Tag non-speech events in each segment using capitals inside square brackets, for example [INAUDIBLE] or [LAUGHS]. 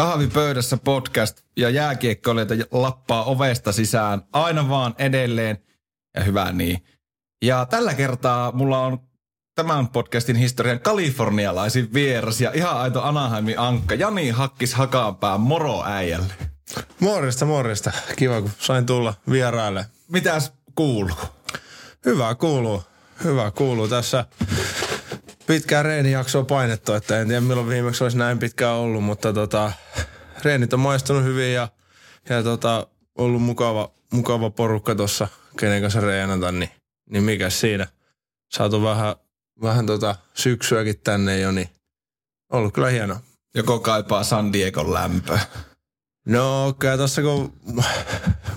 Kahvipöydässä podcast ja jääkiekkoilijoita lappaa ovesta sisään aina vaan edelleen ja hyvä niin. Ja tällä kertaa mulla on tämän podcastin historian kalifornialaisin vieras ja ihan aito Anaheimin ankka. Jani Hakkis Hakaanpää, moro äijälle. Morjesta, morjesta. Kiva, kun sain tulla vieraille. Mitäs kuuluu? Hyvä kuuluu. Hyvä kuuluu. Tässä pitkään reenijaksoa painettu, että en tiedä milloin viimeksi olisi näin pitkään ollut, mutta tota, reenit on maistunut hyvin ja, ja tota, ollut mukava, mukava porukka tuossa, kenen kanssa reenata, niin, niin mikä siinä. Saatu vähän, vähän tota syksyäkin tänne jo, niin ollut kyllä hienoa. Joko kaipaa San Diegon lämpöä? No kyllä tuossa kun,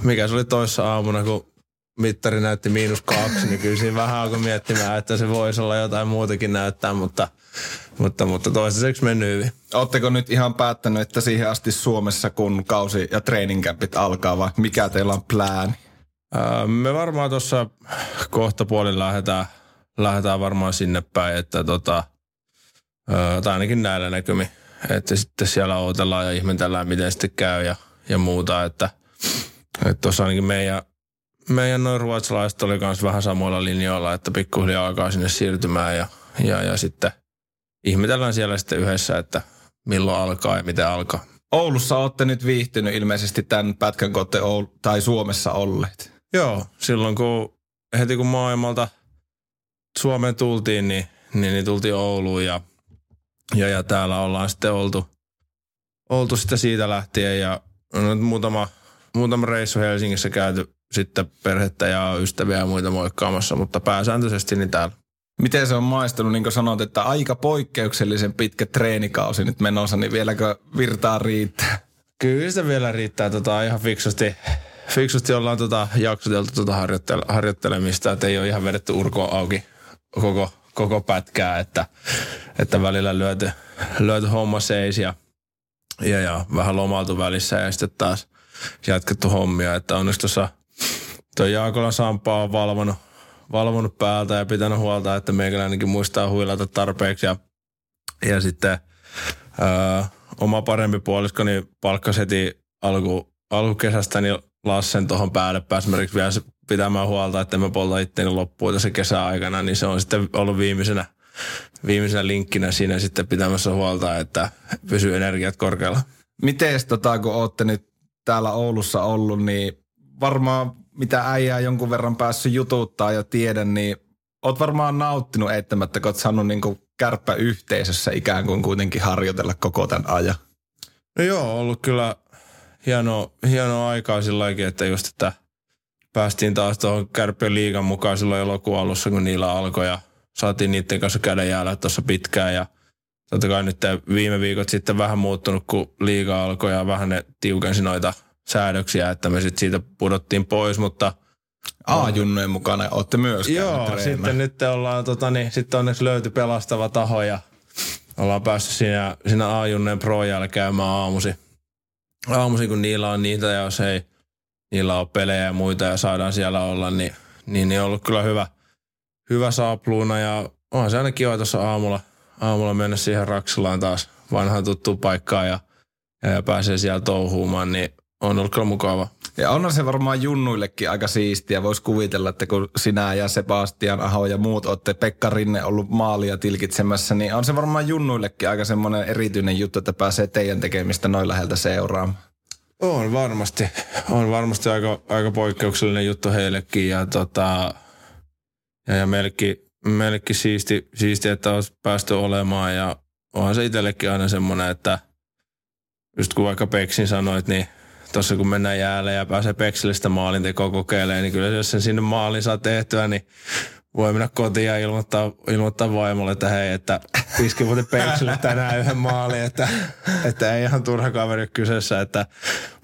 mikä se oli toissa aamuna, kun mittari näytti miinus kaksi, niin kyllä siinä vähän alkoi miettimään, että se voisi olla jotain muutakin näyttää, mutta, mutta, mutta toistaiseksi mennyt hyvin. Oletteko nyt ihan päättänyt, että siihen asti Suomessa, kun kausi- ja treeninkämpit alkaa, vai mikä teillä on plääni? me varmaan tuossa kohta puolin lähdetään, lähdetään varmaan sinne päin, että tota, tai ainakin näillä näkymin, että sitten siellä odotellaan ja ihmetellään, miten sitten käy ja, ja muuta, että tuossa ainakin meidän meidän noin ruotsalaiset oli myös vähän samoilla linjoilla, että pikkuhiljaa alkaa sinne siirtymään ja, ja, ja sitten ihmetellään siellä sitten yhdessä, että milloin alkaa ja miten alkaa. Oulussa olette nyt viihtynyt ilmeisesti tämän pätkän, olette Oul- tai Suomessa olleet. Joo, silloin kun heti kun maailmalta Suomeen tultiin, niin, niin, niin tultiin Ouluun ja, ja, ja täällä ollaan sitten oltu, oltu sitten siitä lähtien ja on muutama, muutama reissu Helsingissä käyty sitten perhettä ja ystäviä ja muita moikkaamassa, mutta pääsääntöisesti niin täällä. Miten se on maistunut, niin kuin sanot, että aika poikkeuksellisen pitkä treenikausi nyt menossa, niin vieläkö virtaa riittää? Kyllä sitä vielä riittää tota, ihan fiksusti. Fiksusti ollaan tota, jaksoteltu tota harjoittele- harjoittelemista, että ei ole ihan vedetty urko auki koko, koko pätkää, että, että välillä lyöty, lyöty homma seis ja, ja, ja vähän lomautu välissä ja sitten taas jatkettu hommia, että onneksi tuossa – Tuo Jaakolan Sampa on valvonut, valvonut päältä ja pitänyt huolta, että meikäläinenkin muistaa huilata tarpeeksi. Ja, ja sitten ää, oma parempi puolisko niin palkkasi heti alku, alkukesästä niin Lassen tuohon päälle pääsimerkiksi vielä pitämään huolta, että mä polta itteeni loppuun tässä kesäaikana, niin se on sitten ollut viimeisenä, viimeisenä linkkinä siinä sitten pitämässä huolta, että pysyy energiat korkealla. Miten tota, kun olette nyt täällä Oulussa ollut, niin varmaan mitä äijää jonkun verran päässyt jututtaa ja tiedän, niin oot varmaan nauttinut eittämättä, kun oot saanut niin kärppäyhteisössä ikään kuin kuitenkin harjoitella koko tämän ajan. No joo, ollut kyllä hieno, hieno aikaa sillä että just, että päästiin taas tuohon kärppien liigan mukaan silloin elokuun alussa, kun niillä alkoi ja saatiin niiden kanssa käydä jäällä tuossa pitkään ja totta kai nyt viime viikot sitten vähän muuttunut, kun liiga alkoi ja vähän ne tiukensi noita säädöksiä, että me sitten siitä pudottiin pois, mutta A-junnojen mukana olette myös Joo, treenä. sitten nyt ollaan, tota, niin, sitten onneksi löyty pelastava taho ja ollaan päässyt siinä, siinä A-junnojen pro käymään aamusi. Aamusi, kun niillä on niitä ja jos ei niillä on pelejä ja muita ja saadaan siellä olla, niin, niin, niin on ollut kyllä hyvä, hyvä saapluuna ja onhan se aina kiva tuossa aamulla, aamulla mennä siihen Raksilaan taas vanhaan tuttuun paikkaan ja, ja pääsee siellä touhuumaan, niin on ollut kyllä mukava. Ja onhan se varmaan junnuillekin aika siistiä. Voisi kuvitella, että kun sinä ja Sebastian Aho ja muut olette Pekka Rinne ollut maalia tilkitsemässä, niin on se varmaan junnuillekin aika semmoinen erityinen juttu, että pääsee teidän tekemistä noin läheltä seuraamaan. On varmasti. On varmasti aika, aika poikkeuksellinen juttu heillekin ja, tota, ja, ja meillekin, meillekin siisti, siisti, että olisi päästy olemaan ja onhan se itsellekin aina semmoinen, että just kun vaikka Peksin sanoit, niin – tuossa kun mennään jäälle ja pääsee Pekselistä maalintekoa kokeilemaan, niin kyllä jos sen sinne maalin saa tehtyä, niin voi mennä kotiin ja ilmoittaa, ilmoittaa vaimolle, että hei, että iski muuten Pekselle tänään yhden maalin, että, että ei ihan turha kaveri kyseessä, että,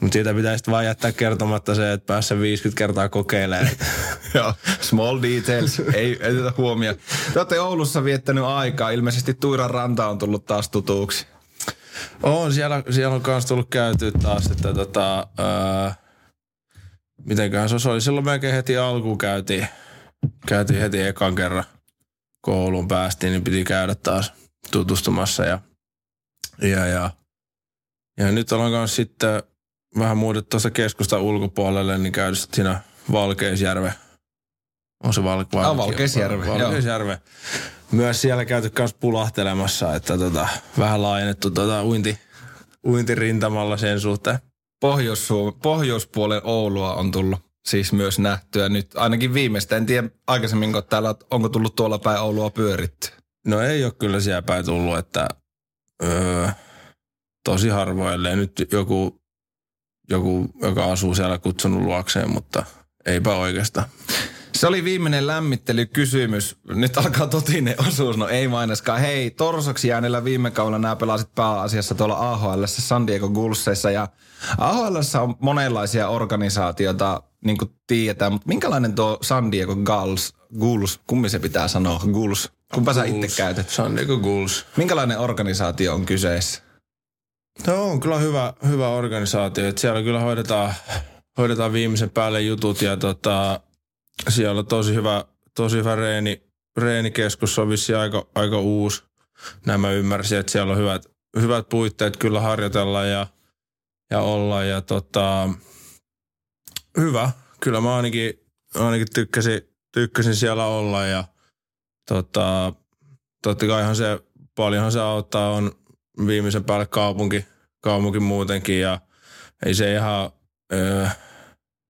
mutta siitä pitäisi vaan jättää kertomatta se, että päässä 50 kertaa kokeilemaan. [LAUGHS] Joo, small details, ei tätä huomioon. Te olette Oulussa viettänyt aikaa, ilmeisesti Tuiran ranta on tullut taas tutuksi. On, siellä, siellä on myös tullut käyty taas, että tota, ää, mitenköhän se oli. Silloin melkein heti alkuun käytiin, käytiin heti ekan kerran kouluun päästiin, niin piti käydä taas tutustumassa ja, ja, ja, ja nyt ollaan kanssa sitten vähän muutettu tuosta keskusta ulkopuolelle, niin käydä siinä Valkeisjärve. On se Val- Ah, Valkeisjärve, joo. Valkeisjärve. Myös siellä käyty kanssa pulahtelemassa, että tota, vähän laajennettu tota uinti, uintirintamalla sen suhteen. Pohjois Pohjoispuolen Oulua on tullut siis myös nähtyä nyt. Ainakin viimeistä. En tiedä aikaisemmin, kun täällä, onko tullut tuolla päin Oulua pyöritty. No ei ole kyllä siellä päin tullut, että öö, tosi harvoin, nyt joku, joku, joka asuu siellä kutsunut luokseen, mutta eipä oikeastaan. Se oli viimeinen lämmittelykysymys. Nyt alkaa totinen osuus. No ei mainoskaan. Hei, torsoksi jääneellä viime kaudella nämä pelasit pääasiassa tuolla AHL, San Diego Gullsseissa. Ja AHL on monenlaisia organisaatioita, niin kuin tiedetään. Mutta minkälainen tuo San Diego Gulls, Gulls, kummin se pitää sanoa, Gulls? Kumpa sä itse käytät? San Diego Gulls. Minkälainen organisaatio on kyseessä? No on kyllä hyvä, hyvä organisaatio. Että siellä kyllä hoidetaan, hoidetaan viimeisen päälle jutut ja tota, siellä on tosi hyvä, tosi hyvä reeni, reenikeskus. on vissi aika, aika uusi. Nämä ymmärsin, että siellä on hyvät, hyvät puitteet kyllä harjoitella ja, ja olla. Ja tota, hyvä. Kyllä mä ainakin, ainakin tykkäsin, tykkäsin siellä olla ja tota, totta kaihan se, paljonhan se auttaa on viimeisen päälle kaupunki, kaupunki muutenkin ja ei se ihan, öö,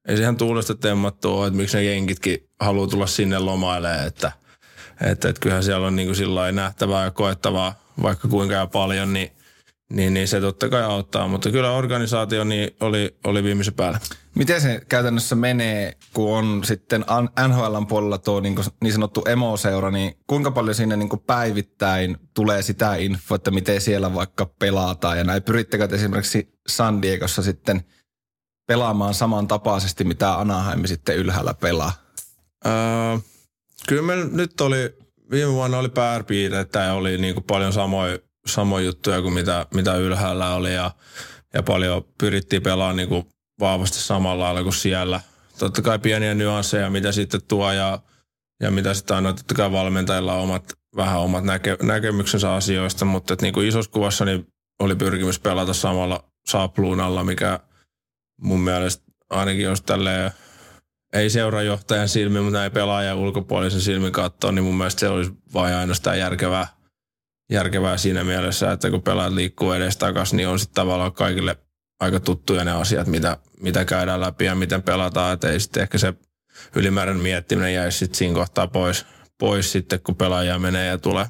ei se ihan tuulesta temmattu ole, että miksi ne jenkitkin haluaa tulla sinne lomailemaan, että, että, että kyllähän siellä on niin kuin nähtävää ja koettavaa vaikka kuinka paljon, niin, niin, niin se totta kai auttaa, mutta kyllä organisaatio niin oli, oli viimeisen päällä. Miten se käytännössä menee, kun on sitten NHLn puolella tuo niin, niin sanottu emoseura, niin kuinka paljon sinne niin päivittäin tulee sitä infoa, että miten siellä vaikka pelataan ja näin? Pyrittekö esimerkiksi San Diegossa sitten pelaamaan samantapaisesti, mitä Anaheim sitten ylhäällä pelaa? Öö, kyllä me nyt oli, viime vuonna oli pääpiirteitä ja oli niin kuin paljon samoja samoja juttuja kuin mitä, mitä ylhäällä oli ja, ja paljon pyrittiin pelaamaan niin kuin vahvasti samalla lailla kuin siellä. Totta kai pieniä nyansseja, mitä sitten tuo ja, ja mitä sitten aina totta kai valmentajilla on omat, vähän omat näke, näkemyksensä asioista, mutta että niin kuin isossa kuvassa niin oli pyrkimys pelata samalla saapluun alla, mikä mun mielestä ainakin jos tälleen ei seurajohtajan silmin, mutta näin pelaajan ulkopuolisen silmin katsoa, niin mun mielestä se olisi vain ainoastaan järkevää, järkevää siinä mielessä, että kun pelaat liikkuu edes takaisin, niin on sitten tavallaan kaikille aika tuttuja ne asiat, mitä, mitä käydään läpi ja miten pelataan, että ei sitten ehkä se ylimääräinen miettiminen jäisi sitten siinä kohtaa pois, pois sitten, kun pelaaja menee ja tulee.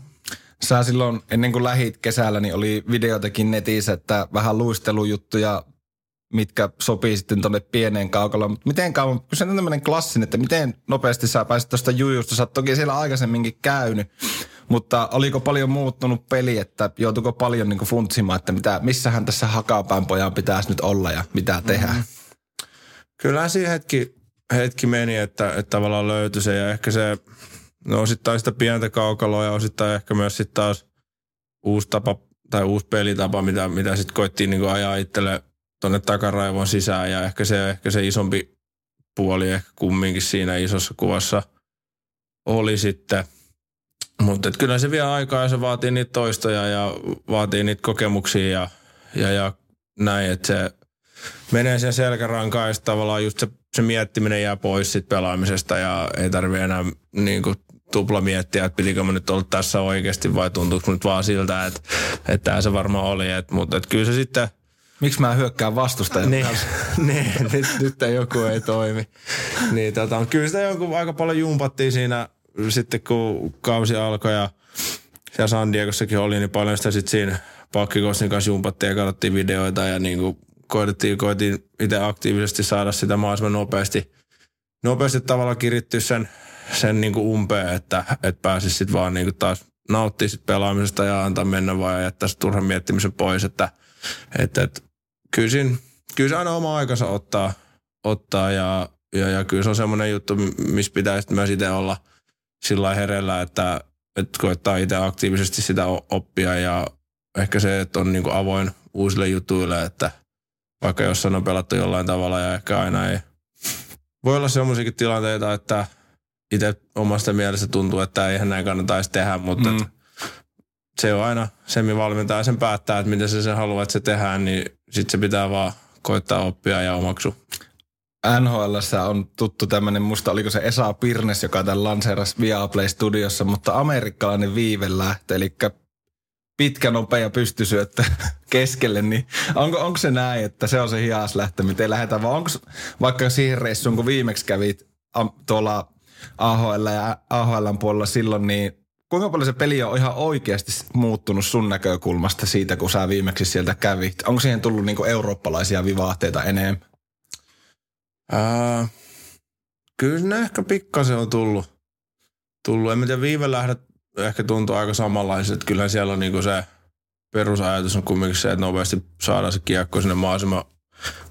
Sä silloin, ennen kuin lähit kesällä, niin oli videotakin netissä, että vähän luistelujuttuja, mitkä sopii sitten tuonne pieneen kaukaloon. Mutta miten kauan, kun se on tämmöinen klassinen, että miten nopeasti sä pääsit tuosta jujusta, sä oot toki siellä aikaisemminkin käynyt, mutta oliko paljon muuttunut peli, että joutuiko paljon niin funtsimaan, että mitä, missähän tässä hakapään pojan pitäisi nyt olla ja mitä tehdä? Mm-hmm. Kyllähän siinä hetki, hetki meni, että, että tavallaan löytyi se ja ehkä se, no osittain sitä pientä kaukaloa ja osittain ehkä myös sitten taas uusi tapa tai uusi pelitapa, mitä, mitä sitten koittiin niin ajaa itselle tuonne takaraivon sisään ja ehkä se, ehkä se isompi puoli ehkä kumminkin siinä isossa kuvassa oli sitten – mutta kyllä se vie aikaa ja se vaatii niitä toistoja ja vaatii niitä kokemuksia ja, ja, ja näin, että se menee sen selkärankaan ja tavallaan just se, se miettiminen jää pois sit pelaamisesta ja ei tarvi enää niin kuin tupla miettiä, että pitikö mä nyt olla tässä oikeasti vai tuntuuko nyt vaan siltä, että, että se varmaan oli. Et, mutta et kyllä se sitten... Miksi mä hyökkään vastustajan niin, [LAUGHS] niin, nyt, nyt joku ei toimi. Niin, tota, kyllä sitä joku aika paljon jumpattiin siinä sitten kun kausi alkoi ja siellä San Diegossakin oli, niin paljon sitä sitten siinä pakkikossin kanssa jumpattiin ja katsottiin videoita ja niin kuin koitettiin, koitin itse aktiivisesti saada sitä mahdollisimman nopeasti, nopeasti tavalla kirittyä sen, sen niin kuin umpeen, että, että pääsisi sitten vaan niin kuin taas nauttia sit pelaamisesta ja antaa mennä vaan ja jättää turhan miettimisen pois, että, että, että kyllä, siinä, kyllä se aina oma aikansa ottaa, ottaa ja, ja, ja kyllä se on semmoinen juttu, missä pitäisi myös itse olla – sillä hereillä, että, että koettaa itse aktiivisesti sitä oppia ja ehkä se, että on niin kuin avoin uusille jutuille, että vaikka jossain on pelattu jollain tavalla ja ehkä aina ei. Voi olla sellaisiakin tilanteita, että itse omasta mielestä tuntuu, että eihän näin kannata edes tehdä, mutta mm. Se on aina semivalmentaja sen päättää, että miten se sen haluaa, että se tehdään, niin sitten se pitää vaan koittaa oppia ja omaksu. NHL on tuttu tämmöinen, musta oliko se Esa Pirnes, joka tämän lanseerasi Viaplay Studiossa, mutta amerikkalainen viivelähtö, eli pitkä, nopea pystysyöttö [LAUGHS] keskelle, niin onko, onko se näin, että se on se hias lähtö, miten lähdetään, vai onko vaikka siihen reissuun, kun viimeksi kävit tuolla AHL ja AHL puolella silloin, niin kuinka paljon se peli on ihan oikeasti muuttunut sun näkökulmasta siitä, kun sä viimeksi sieltä kävit? Onko siihen tullut niinku eurooppalaisia vivahteita enemmän? Ää, kyllä ne ehkä pikkasen on tullut. tullut. En mä tiedä, viivelähdöt ehkä tuntuu aika samanlaiset. Kyllähän siellä on niinku se perusajatus on kumminkin se, että nopeasti saadaan se kiekko sinne mahdollisimman,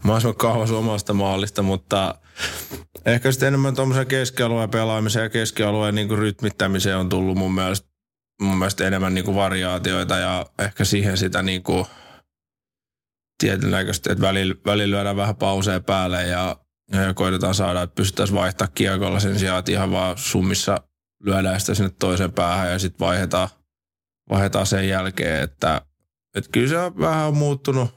mahdollisimman kauas omasta maalista, mutta ehkä sitten enemmän tuommoisen keskialueen pelaamiseen ja keskialueen niinku rytmittämiseen on tullut mun mielestä, mun mielestä enemmän niinku variaatioita ja ehkä siihen sitä niinku tietynlaista, että välillä, välillä lyödään vähän pauseja päälle ja ja koitetaan saada, että pystyttäisiin vaihtaa kiekolla sen sijaan, että ihan vaan summissa lyödään sitä sinne toiseen päähän ja sitten vaihdetaan, vaihdetaan sen jälkeen, että, että kyllä se on vähän muuttunut,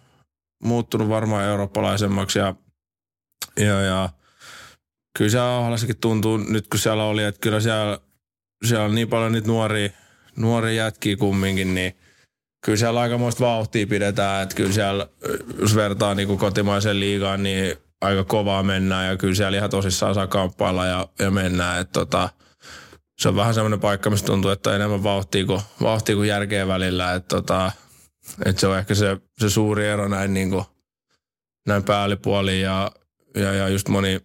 muuttunut varmaan eurooppalaisemmaksi ja, ja, ja kyllä se Ahlassakin tuntuu nyt kun siellä oli, että kyllä siellä, siellä on niin paljon niitä nuoria, nuoria jätkiä kumminkin, niin kyllä siellä aikamoista vauhtia pidetään, että kyllä siellä, jos vertaa niin kotimaisen liigaan, niin aika kovaa mennään ja kyllä siellä ihan tosissaan saa kamppailla ja, ja mennään. Et tota, se on vähän semmoinen paikka, mistä tuntuu, että on enemmän vauhtia kuin, vauhtia kuin järkeä välillä. Et tota, et se on ehkä se, se suuri ero näin, niin kuin, näin päällipuoliin ja, ja, ja just moni,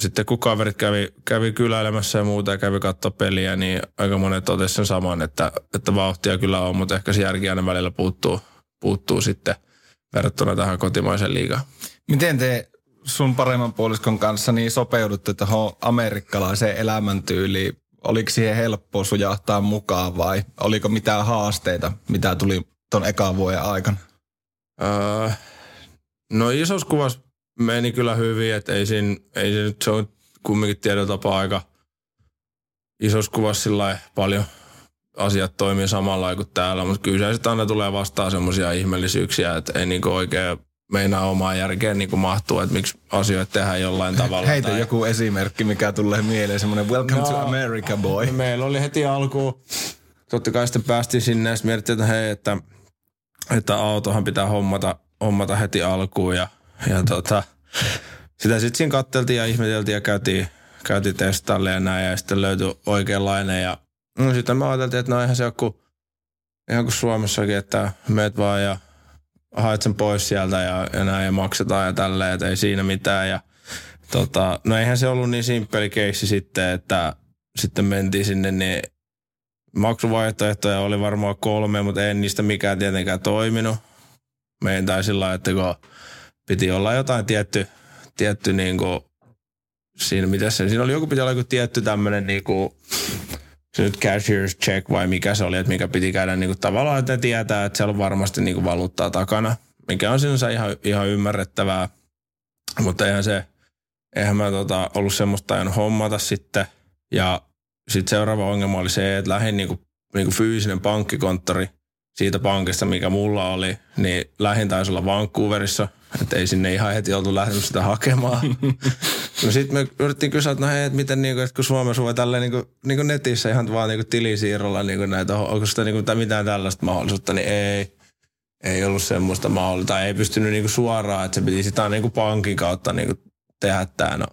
sitten kun kaverit kävi, kävi kyläilemässä ja muuta ja kävi katsoa peliä, niin aika monet totesi sen saman, että, että vauhtia kyllä on, mutta ehkä se järki aina välillä puuttuu, puuttuu sitten verrattuna tähän kotimaisen liigaan. Miten te sun paremman puoliskon kanssa niin sopeudutte tuohon amerikkalaiseen elämäntyyliin? Oliko siihen helppo sujahtaa mukaan vai oliko mitään haasteita, mitä tuli ton ekan vuoden aikana? Öö, no isossa kuvassa meni kyllä hyvin, että ei, siinä, ei se nyt, se on kumminkin tiedotapa aika isossa kuvassa sillä paljon asiat toimii samalla kuin täällä, mutta kyllä se sitten aina tulee vastaan semmoisia ihmeellisyyksiä, että ei niinku oikein meinaa omaa järkeen niin mahtuu, että miksi asioita tehdään jollain tavalla. Heitä tai... joku esimerkki, mikä tulee mieleen, semmoinen Welcome no, to America boy. Meillä oli heti alku, totta kai sitten päästiin sinne ja mietittiin, että hei, että, että autohan pitää hommata, hommata heti alkuun ja, ja tota, sitä sitten siinä katteltiin ja ihmeteltiin ja käytiin, käytiin testalle ja näin ja sitten löytyi oikeanlainen ja no sitten me ajateltiin, että no eihän se ole kuin, ihan kuin Suomessakin, että meet vaan ja haet sen pois sieltä ja, ja näin ja maksetaan ja tälleen, että ei siinä mitään. Ja, tota, no eihän se ollut niin simppeli keissi sitten, että sitten mentiin sinne, niin maksuvaihtoehtoja oli varmaan kolme, mutta ei niistä mikään tietenkään toiminut. Meidän tai sillä että kun piti olla jotain tietty, tietty niin kuin, siinä, mitä se, siinä oli joku piti olla joku tietty tämmöinen niin kuin, se nyt cashier's check vai mikä se oli, että mikä piti käydä niin kuin tavallaan, että ne tietää, että siellä on varmasti niin kuin valuuttaa takana, mikä on sinänsä ihan, ihan ymmärrettävää. Mutta eihän se, eihän mä tota, ollut semmoista ajan hommata sitten. Ja sitten seuraava ongelma oli se, että lähin niin kuin, niin kuin fyysinen pankkikonttori siitä pankista, mikä mulla oli, niin lähin taisi olla Vancouverissa, että ei sinne ihan heti oltu lähtenyt sitä hakemaan. [LAUGHS] no sitten me yritettiin kysyä, että no hei, että miten niinku, että kun Suomessa voi tälleen niinku, niinku netissä ihan vaan niinku tilisiirrolla niinku näitä, onko sitä niinku, mitään tällaista mahdollisuutta, niin ei. Ei ollut semmoista mahdollista, tai ei pystynyt niinku suoraan, että se piti sitä niinku pankin kautta niinku tehdä tämä. No.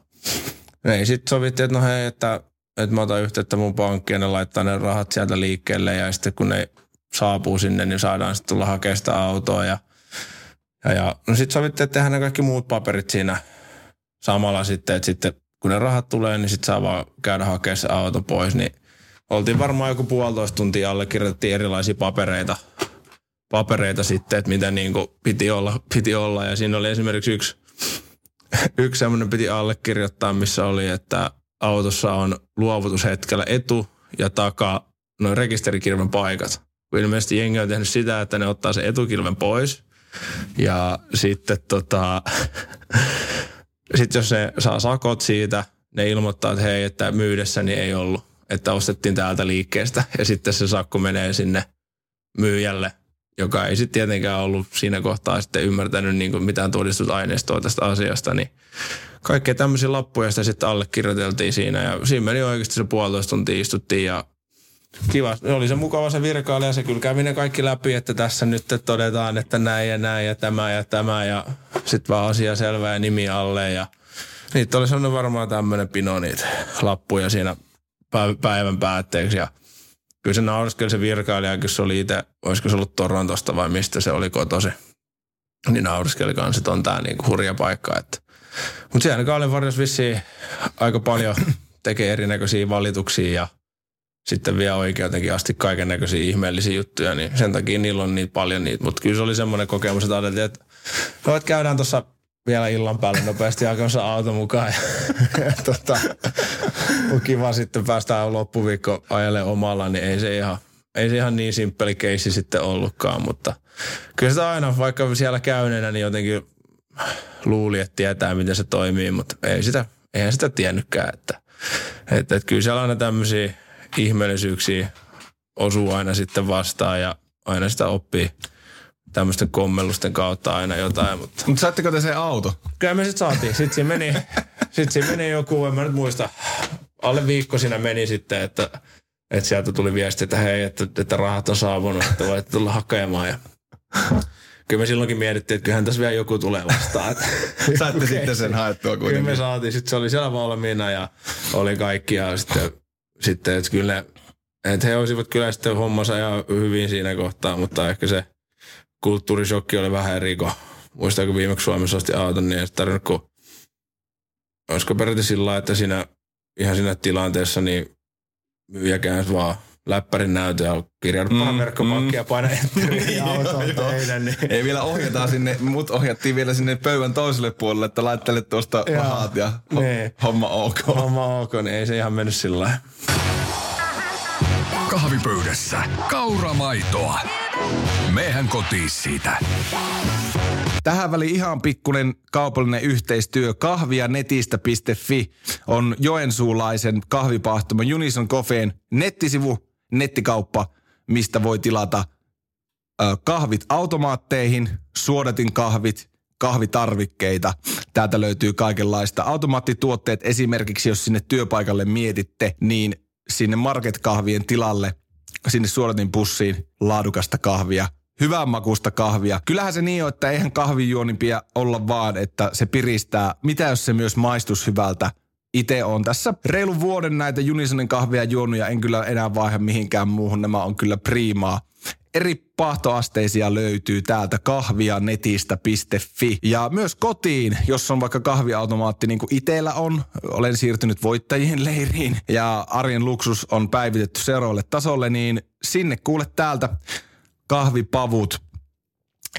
Ei sitten sovittiin, että no hei, että, että mä otan yhteyttä mun pankkiin ja ne laittaa ne rahat sieltä liikkeelle ja sitten kun ne saapuu sinne, niin saadaan sitten tulla hakemaan sitä autoa ja – ja, ja no sitten sovittiin, että tehdään ne kaikki muut paperit siinä samalla sitten, että sitten kun ne rahat tulee, niin sitten saa vaan käydä hakemaan se auto pois, niin oltiin varmaan joku puolitoista tuntia allekirjoitettiin erilaisia papereita, papereita sitten, että mitä niin kuin piti olla, piti olla. Ja siinä oli esimerkiksi yksi, yksi semmoinen piti allekirjoittaa, missä oli, että autossa on luovutushetkellä etu ja taka noin rekisterikilven paikat. Ilmeisesti jengi on tehnyt sitä, että ne ottaa se etukilven pois ja sitten tota, [LAUGHS] sit jos ne saa sakot siitä, ne ilmoittaa, että hei, että myydessäni ei ollut, että ostettiin täältä liikkeestä. Ja sitten se sakko menee sinne, myyjälle, joka ei sitten tietenkään ollut siinä kohtaa sitten ymmärtänyt niin mitään todistusaineistoa tästä asiasta, niin kaikkea tämmöisiä lappuja sitten allekirjoiteltiin siinä ja siinä meni oikeasti se puolitoista tuntia istuttiin ja kiva. Oli se mukava se virkailija, se kyllä kävi ne kaikki läpi, että tässä nyt todetaan, että näin ja näin ja tämä ja tämä ja sitten vaan asia selvä ja nimi alle ja niitä oli sellainen varmaan tämmöinen pino niitä lappuja siinä päivän päätteeksi ja kyllä se nauriskeli se virkailija, kun se oli itse, olisiko se ollut Torontosta vai mistä se oli kotosi. Niin nauriskeli kanssa, että on tää niinku hurja paikka. Että. Mutta siellä Kaalen varjos vissiin aika paljon tekee erinäköisiä valituksia ja sitten vielä oikeutenkin asti kaiken näköisiä ihmeellisiä juttuja, niin sen takia niillä on niin paljon niitä. Mutta kyllä se oli semmoinen kokemus, että ajateltiin, että no, että käydään tuossa vielä illan päälle nopeasti hakemassa auto mukaan. Ja, [LAUGHS] tota, on kiva sitten päästään loppuviikko ajelle omalla, niin ei se ihan, ei se ihan niin simppeli keissi sitten ollutkaan, mutta kyllä sitä aina, vaikka siellä käyneenä, niin jotenkin luuli, että tietää, miten se toimii, mutta ei sitä, eihän sitä tiennytkään, että, että, että kyllä siellä aina tämmöisiä ihmeellisyyksiä osuu aina sitten vastaan ja aina sitä oppii tämmöisten kommellusten kautta aina jotain. Mutta Mut saitteko te se auto? Kyllä me sitten saatiin. Sitten siinä meni, sit siinä meni joku, en mä nyt muista, alle viikko siinä meni sitten, että, että sieltä tuli viesti, että hei, että, että rahat on saapunut, että voit tulla hakemaan. Ja kyllä me silloinkin mietittiin, että kyllähän tässä vielä joku tulee vastaan. [LAUGHS] Saitte okay. sitten sen haettua kuitenkin. Kyllä me saatiin. Sitten se oli siellä valmiina ja oli kaikki ja sitten, sitten että kyllä että he olisivat kyllä sitten hommansa ihan hyvin siinä kohtaa, mutta ehkä se kulttuurisokki oli vähän eri kuin muistaako viimeksi Suomessa osti auton, niin ei tarvinnut kun, olisiko periaatteessa sillä että siinä ihan siinä tilanteessa niin myyjäkään vaan läppärin näytö [LAUGHS] ja kirjannut mm, verkkopakki mm. ja paina. Niin. Ei vielä ohjata sinne, mut ohjattiin vielä sinne pöydän toiselle puolelle, että laittele tuosta rahat ja niin. homma ok. Homma ok, niin ei se ihan mennyt sillä Kahvipöydässä kauramaitoa. Mehän kotiin siitä. Tähän väliin ihan pikkunen kaupallinen yhteistyö. Kahvia netistä.fi on joensuulaisen kahvipahtuma Unison Coffeen nettisivu, nettikauppa, mistä voi tilata kahvit automaatteihin, suodatin kahvit, kahvitarvikkeita. Täältä löytyy kaikenlaista. Automaattituotteet esimerkiksi, jos sinne työpaikalle mietitte, niin sinne market-kahvien tilalle, sinne suodatin pussiin laadukasta kahvia – hyvän makusta kahvia. Kyllähän se niin on, että eihän kahvijuonimpia olla vaan, että se piristää. Mitä jos se myös maistus hyvältä? Itse on tässä reilun vuoden näitä Unisonin kahvia juonut ja en kyllä enää vaihe mihinkään muuhun. Nämä on kyllä priimaa. Eri pahtoasteisia löytyy täältä kahvia netistä.fi. Ja myös kotiin, jos on vaikka kahviautomaatti niin kuin itellä on. Olen siirtynyt voittajien leiriin ja arjen luksus on päivitetty seuraavalle tasolle, niin sinne kuule täältä kahvipavut.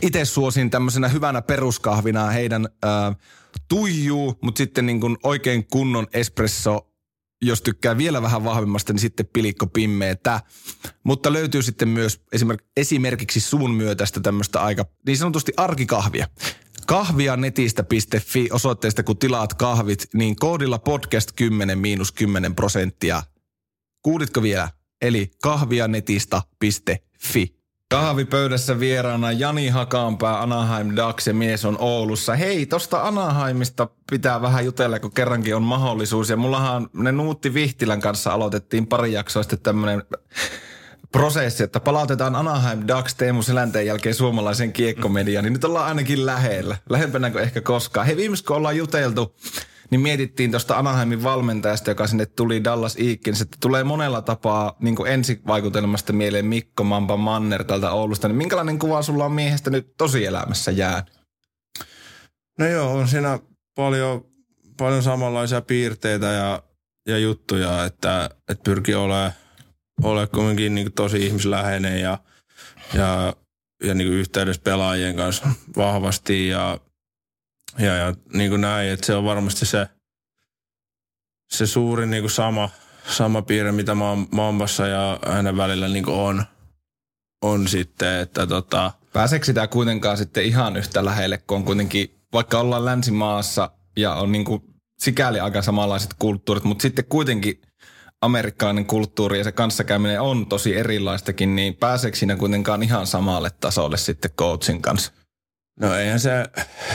Itse suosin tämmöisenä hyvänä peruskahvina heidän äh, tuijuu, mutta sitten niin kuin oikein kunnon espresso jos tykkää vielä vähän vahvemmasta, niin sitten pilikko pimmeetä. Mutta löytyy sitten myös esimerk- esimerkiksi suun myötästä tämmöistä aika niin sanotusti arkikahvia. Kahvia netistä.fi osoitteesta, kun tilaat kahvit, niin koodilla podcast 10 miinus 10 prosenttia. Kuulitko vielä? Eli kahvianetista.fi. Kahvipöydässä vieraana Jani Hakaanpää, Anaheim Ducks ja mies on Oulussa. Hei, tosta Anaheimista pitää vähän jutella, kun kerrankin on mahdollisuus. Ja mullahan ne Nuutti Vihtilän kanssa aloitettiin pari jaksoa sitten tämmönen prosessi, että palautetaan Anaheim Ducks Teemu Selänteen jälkeen suomalaisen kiekkomediaan, niin nyt ollaan ainakin lähellä. Lähempänä kuin ehkä koskaan. Hei, viimeis kun ollaan juteltu, niin mietittiin tuosta Anaheimin valmentajasta, joka sinne tuli Dallas Eakins, että tulee monella tapaa niin ensivaikutelmasta mieleen Mikko Mampa Manner tältä Oulusta. Niin minkälainen kuva sulla on miehestä nyt tosielämässä jäänyt? No joo, on siinä paljon, paljon samanlaisia piirteitä ja, ja juttuja, että, että pyrkii olemaan ole kuitenkin niin tosi ihmisläheinen ja, ja, ja niin yhteydessä pelaajien kanssa vahvasti ja ja, ja niin kuin näin, että se on varmasti se, se suuri niin kuin sama, sama piirre, mitä Mambassa ja hänen välillä niin kuin on, on sitten, että tota... Pääseekö sitä kuitenkaan sitten ihan yhtä lähelle, kun on kuitenkin, vaikka ollaan länsimaassa ja on niin kuin sikäli aika samanlaiset kulttuurit, mutta sitten kuitenkin amerikkalainen kulttuuri ja se kanssakäyminen on tosi erilaistakin, niin pääseekö siinä kuitenkaan ihan samalle tasolle sitten coachin kanssa? No eihän se,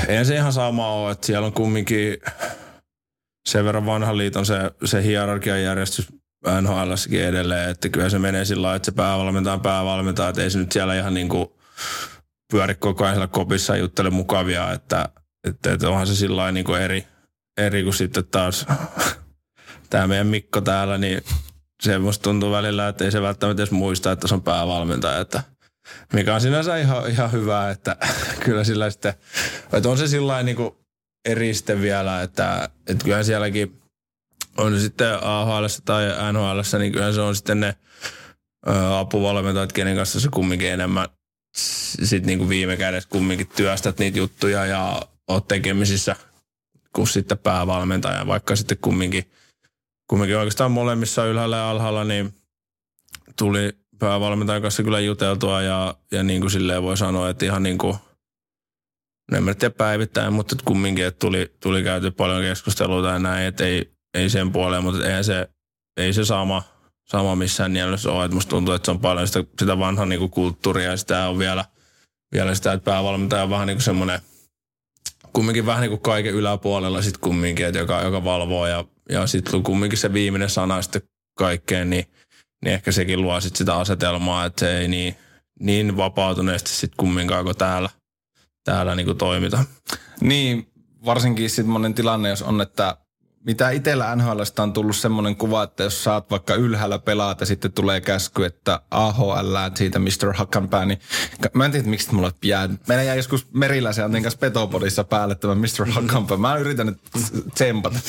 eihän se ihan sama ole, että siellä on kumminkin sen verran vanhan liiton se, se hierarkian järjestys NHLssäkin edelleen, että kyllä se menee sillä lailla, että se päävalmentaja on päävalmentaja, että ei se nyt siellä ihan niin kuin pyöri koko ajan siellä kopissa juttele mukavia, että, että, että onhan se sillä niin kuin eri, eri kuin sitten taas [LAUGHS] tämä meidän Mikko täällä, niin se musta tuntuu välillä, että ei se välttämättä edes muista, että se on päävalmentaja, että mikä on sinänsä ihan, ihan hyvä, että [LAUGHS] kyllä sillä sitten, että on se sillä niin kuin eri sitten vielä, että, että kyllähän sielläkin on sitten AHL tai NHL, niin kyllähän se on sitten ne apuvalmentajat, kenen kanssa se kumminkin enemmän sit niinku viime kädessä kumminkin työstät niitä juttuja ja oot tekemisissä kuin sitten päävalmentaja, vaikka sitten kumminkin, kumminkin oikeastaan molemmissa ylhäällä ja alhaalla, niin tuli päävalmentajan kanssa kyllä juteltua ja, ja niin kuin silleen voi sanoa, että ihan niin kuin, en mä tiedä päivittäin, mutta kumminkin, että tuli, tuli käyty paljon keskustelua ja näin, että ei, ei sen puoleen, mutta eihän se, ei se sama, sama missään mielessä ole. Että musta tuntuu, että se on paljon sitä, sitä vanhaa niin kulttuuria ja sitä on vielä, vielä sitä, että päävalmentaja on vähän niin kuin semmoinen, kumminkin vähän niin kuin kaiken yläpuolella sitten kumminkin, että joka, joka valvoo ja, ja sitten kumminkin se viimeinen sana sitten kaikkeen, niin, niin ehkä sekin luo sitten sitä asetelmaa, että se ei niin, niin vapautuneesti sitten kumminkaan kuin täällä, täällä niin kuin toimita. Niin, varsinkin sitten tilanne, jos on, että mitä itsellä NHLstä on tullut semmoinen kuva, että jos saat vaikka ylhäällä pelaat ja sitten tulee käsky, että AHL siitä Mr. Hakanpää, niin mä en tiedä, miksi mulla jää. Meillä jäi joskus se Antin kanssa Petopodissa päälle tämä Mr. Hakanpää. Mä yritän nyt tsempata.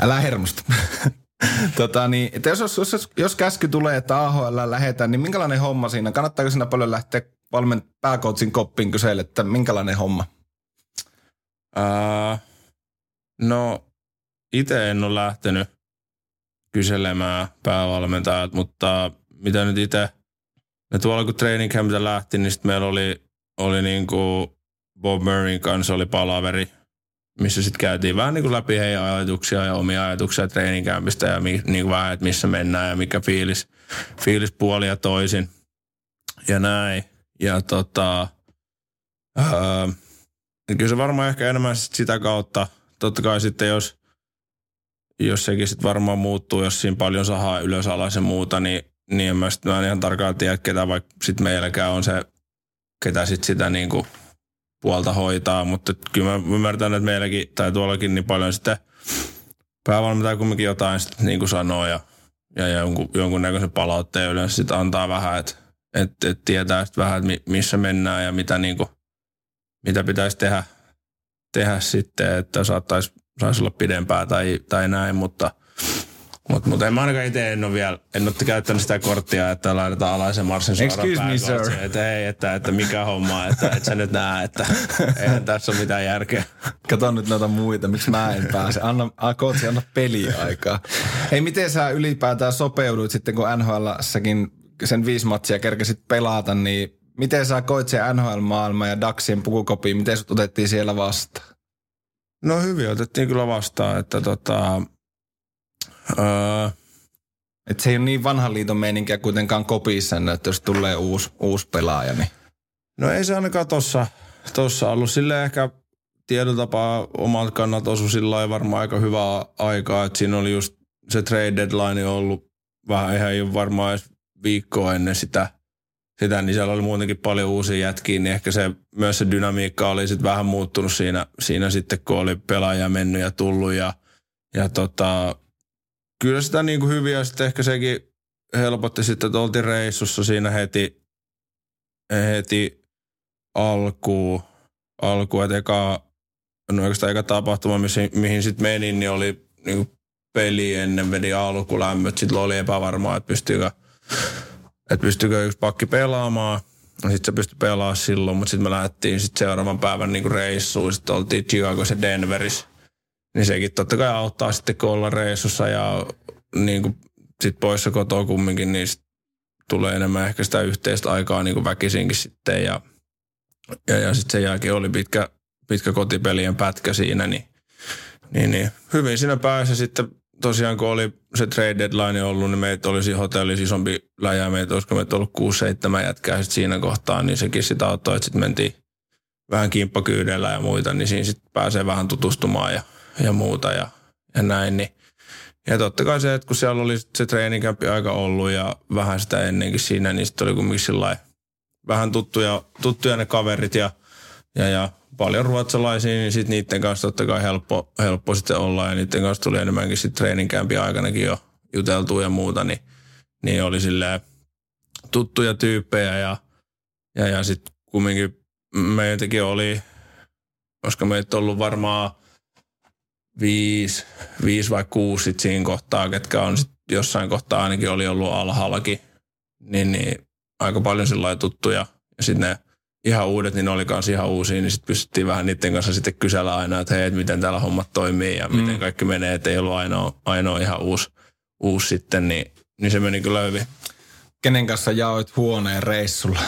Älä hermosta. [LAUGHS] [LAUGHS] tota, niin, jos, jos, jos, jos, käsky tulee, että AHL lähetään, niin minkälainen homma siinä? Kannattaako siinä paljon lähteä valmen pääkoutsin koppiin kysellä, että minkälainen homma? Uh, no itse en ole lähtenyt kyselemään päävalmentajat, mutta mitä nyt itse, ne tuolla kun training campilta lähti, niin sitten meillä oli, oli niin kuin Bob Murrayn kanssa oli palaveri, missä sitten käytiin vähän niin kuin läpi heidän ajatuksia ja omia ajatuksia training campista ja mi, niin kuin vähän, että missä mennään ja mikä fiilis, fiilis puoli ja toisin ja näin. Ja tota, öö, kyllä se varmaan ehkä enemmän sitä kautta, totta kai sitten jos jos sekin sitten varmaan muuttuu, jos siinä paljon sahaa ylös alas ja muuta, niin, niin en mä, sit, mä en ihan tarkkaan tiedä, ketä vaikka sitten meilläkään on se, ketä sitten sitä niin kuin puolta hoitaa, mutta kyllä mä ymmärtän, että meilläkin tai tuollakin niin paljon sitten päävalmentaja kumminkin jotain sitten niin kuin sanoo ja, ja jonkun, jonkunnäköisen palautteen yleensä sitten antaa vähän, että et, et tietää sitten vähän, että missä mennään ja mitä, niin kuin, mitä pitäisi tehdä, tehdä sitten, että saattaisi saisi olla pidempää tai, tai näin, mutta mutta mut en mä ainakaan itse en ole vielä, en ole käyttänyt sitä korttia, että laitetaan alaisen marssin suoraan Excuse me, sir. Että ei, että, että mikä homma, että, että sä nyt näe, että eihän tässä ole mitään järkeä. Kato nyt noita muita, miksi mä en pääse. Anna, kootsi, anna peliaikaa. Hei, miten sä ylipäätään sopeuduit sitten, kun NHLssäkin sen viisi matsia kerkesit pelata, niin miten sä koit se NHL-maailma ja Daxien pukukopiin, miten sut otettiin siellä vastaan? No hyvin otettiin kyllä vastaan, että tota, öö, et se ei ole niin vanhan liiton meininkiä kuitenkaan kopissa, että jos tulee uusi, uusi pelaaja, niin... No ei se ainakaan tossa, tossa ollut. Sille ehkä tiedotapaa omalta kannalta osui sillä varmaan aika hyvää aikaa, että siinä oli just se trade deadline ollut vähän ihan ei varmaan edes viikkoa ennen sitä sitä, niin siellä oli muutenkin paljon uusia jätkiä, niin ehkä se, myös se dynamiikka oli sitten vähän muuttunut siinä, siinä sitten, kun oli pelaaja mennyt ja tullut ja, ja tota, kyllä sitä niin kuin hyviä sitten ehkä sekin helpotti sitten, että oltiin reissussa siinä heti, heti alkuun, alku, että eka, no eka tapahtuma, mihin, mihin sitten menin, niin oli niin kuin peli ennen, meni alkulämmöt, sitten oli epävarmaa, että pystyykö että pystyykö yksi pakki pelaamaan. Sitten se pystyi pelaamaan silloin, mutta sitten me lähdettiin sitten seuraavan päivän niin reissuun. Sitten oltiin Chicagossa ja Denverissä. Niin sekin totta kai auttaa sitten, kun ollaan reissussa ja niin kuin sit poissa kotoa kumminkin, niin tulee enemmän ehkä sitä yhteistä aikaa niin kuin väkisinkin sitten. Ja, ja, ja sitten sen jälkeen oli pitkä, pitkä kotipelien pätkä siinä, niin, niin, niin hyvin siinä pääsi sitten tosiaan kun oli se trade deadline ollut, niin meitä olisi hotellissa isompi läjä, meitä olisiko meitä ollut 6-7 jätkää sit siinä kohtaa, niin sekin sitä auttoi, että sitten mentiin vähän kimppakyydellä ja muita, niin siinä sitten pääsee vähän tutustumaan ja, ja muuta ja, ja näin. Niin. Ja totta kai se, että kun siellä oli se treenikämpi aika ollut ja vähän sitä ennenkin siinä, niin sitten oli kumminkin sillä vähän tuttuja, tuttuja ne kaverit ja, ja, ja paljon ruotsalaisia, niin sitten niiden kanssa totta kai helppo, helppo sitten olla ja niiden kanssa tuli enemmänkin sitten treeninkämpi aikanakin jo juteltua ja muuta, niin, niin oli silleen tuttuja tyyppejä ja, ja, ja sitten kumminkin meitäkin oli, koska meitä on ollut varmaan viisi, viisi vai kuusi sit siinä kohtaa, ketkä on sit jossain kohtaa ainakin oli ollut alhaallakin, niin, niin aika paljon sillä tuttuja. Ja sitten ne ihan uudet, niin ne oli kanssa ihan uusia, niin sitten pystyttiin vähän niiden kanssa sitten kysellä aina, että hei, että miten täällä hommat toimii ja mm. miten kaikki menee, että ei ollut ainoa, ainoa ihan uusi, uusi sitten, niin, niin se meni kyllä hyvin. Kenen kanssa jaoit huoneen reissulla?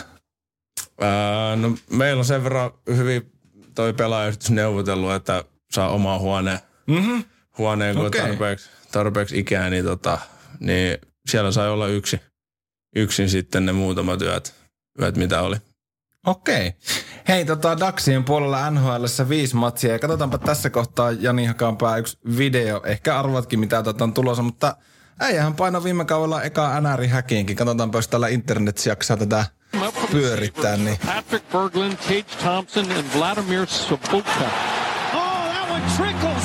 Ää, no, meillä on sen verran hyvin toi pelaajayhdistys neuvotellut, että saa oma huone, mm-hmm. huoneen, kun okay. tarpeeksi, tarpeeksi ikää, niin, tota, niin siellä sai olla yksi, yksin sitten ne muutamat yöt, yöt mitä oli. Okei. Hei, tota, Daxien puolella NHL viisi matsia. Ja katsotaanpa tässä kohtaa Jani Hakanpää yksi video. Ehkä arvatkin, mitä tätä on tulossa, mutta äijähän paino viime kaudella eka NR häkiinkin. Katsotaanpa, jos täällä internetissä jaksaa tätä pyörittää. Niin. Patrick Berglund, Tage Thompson and Vladimir Sobotka. Oh, that one trickles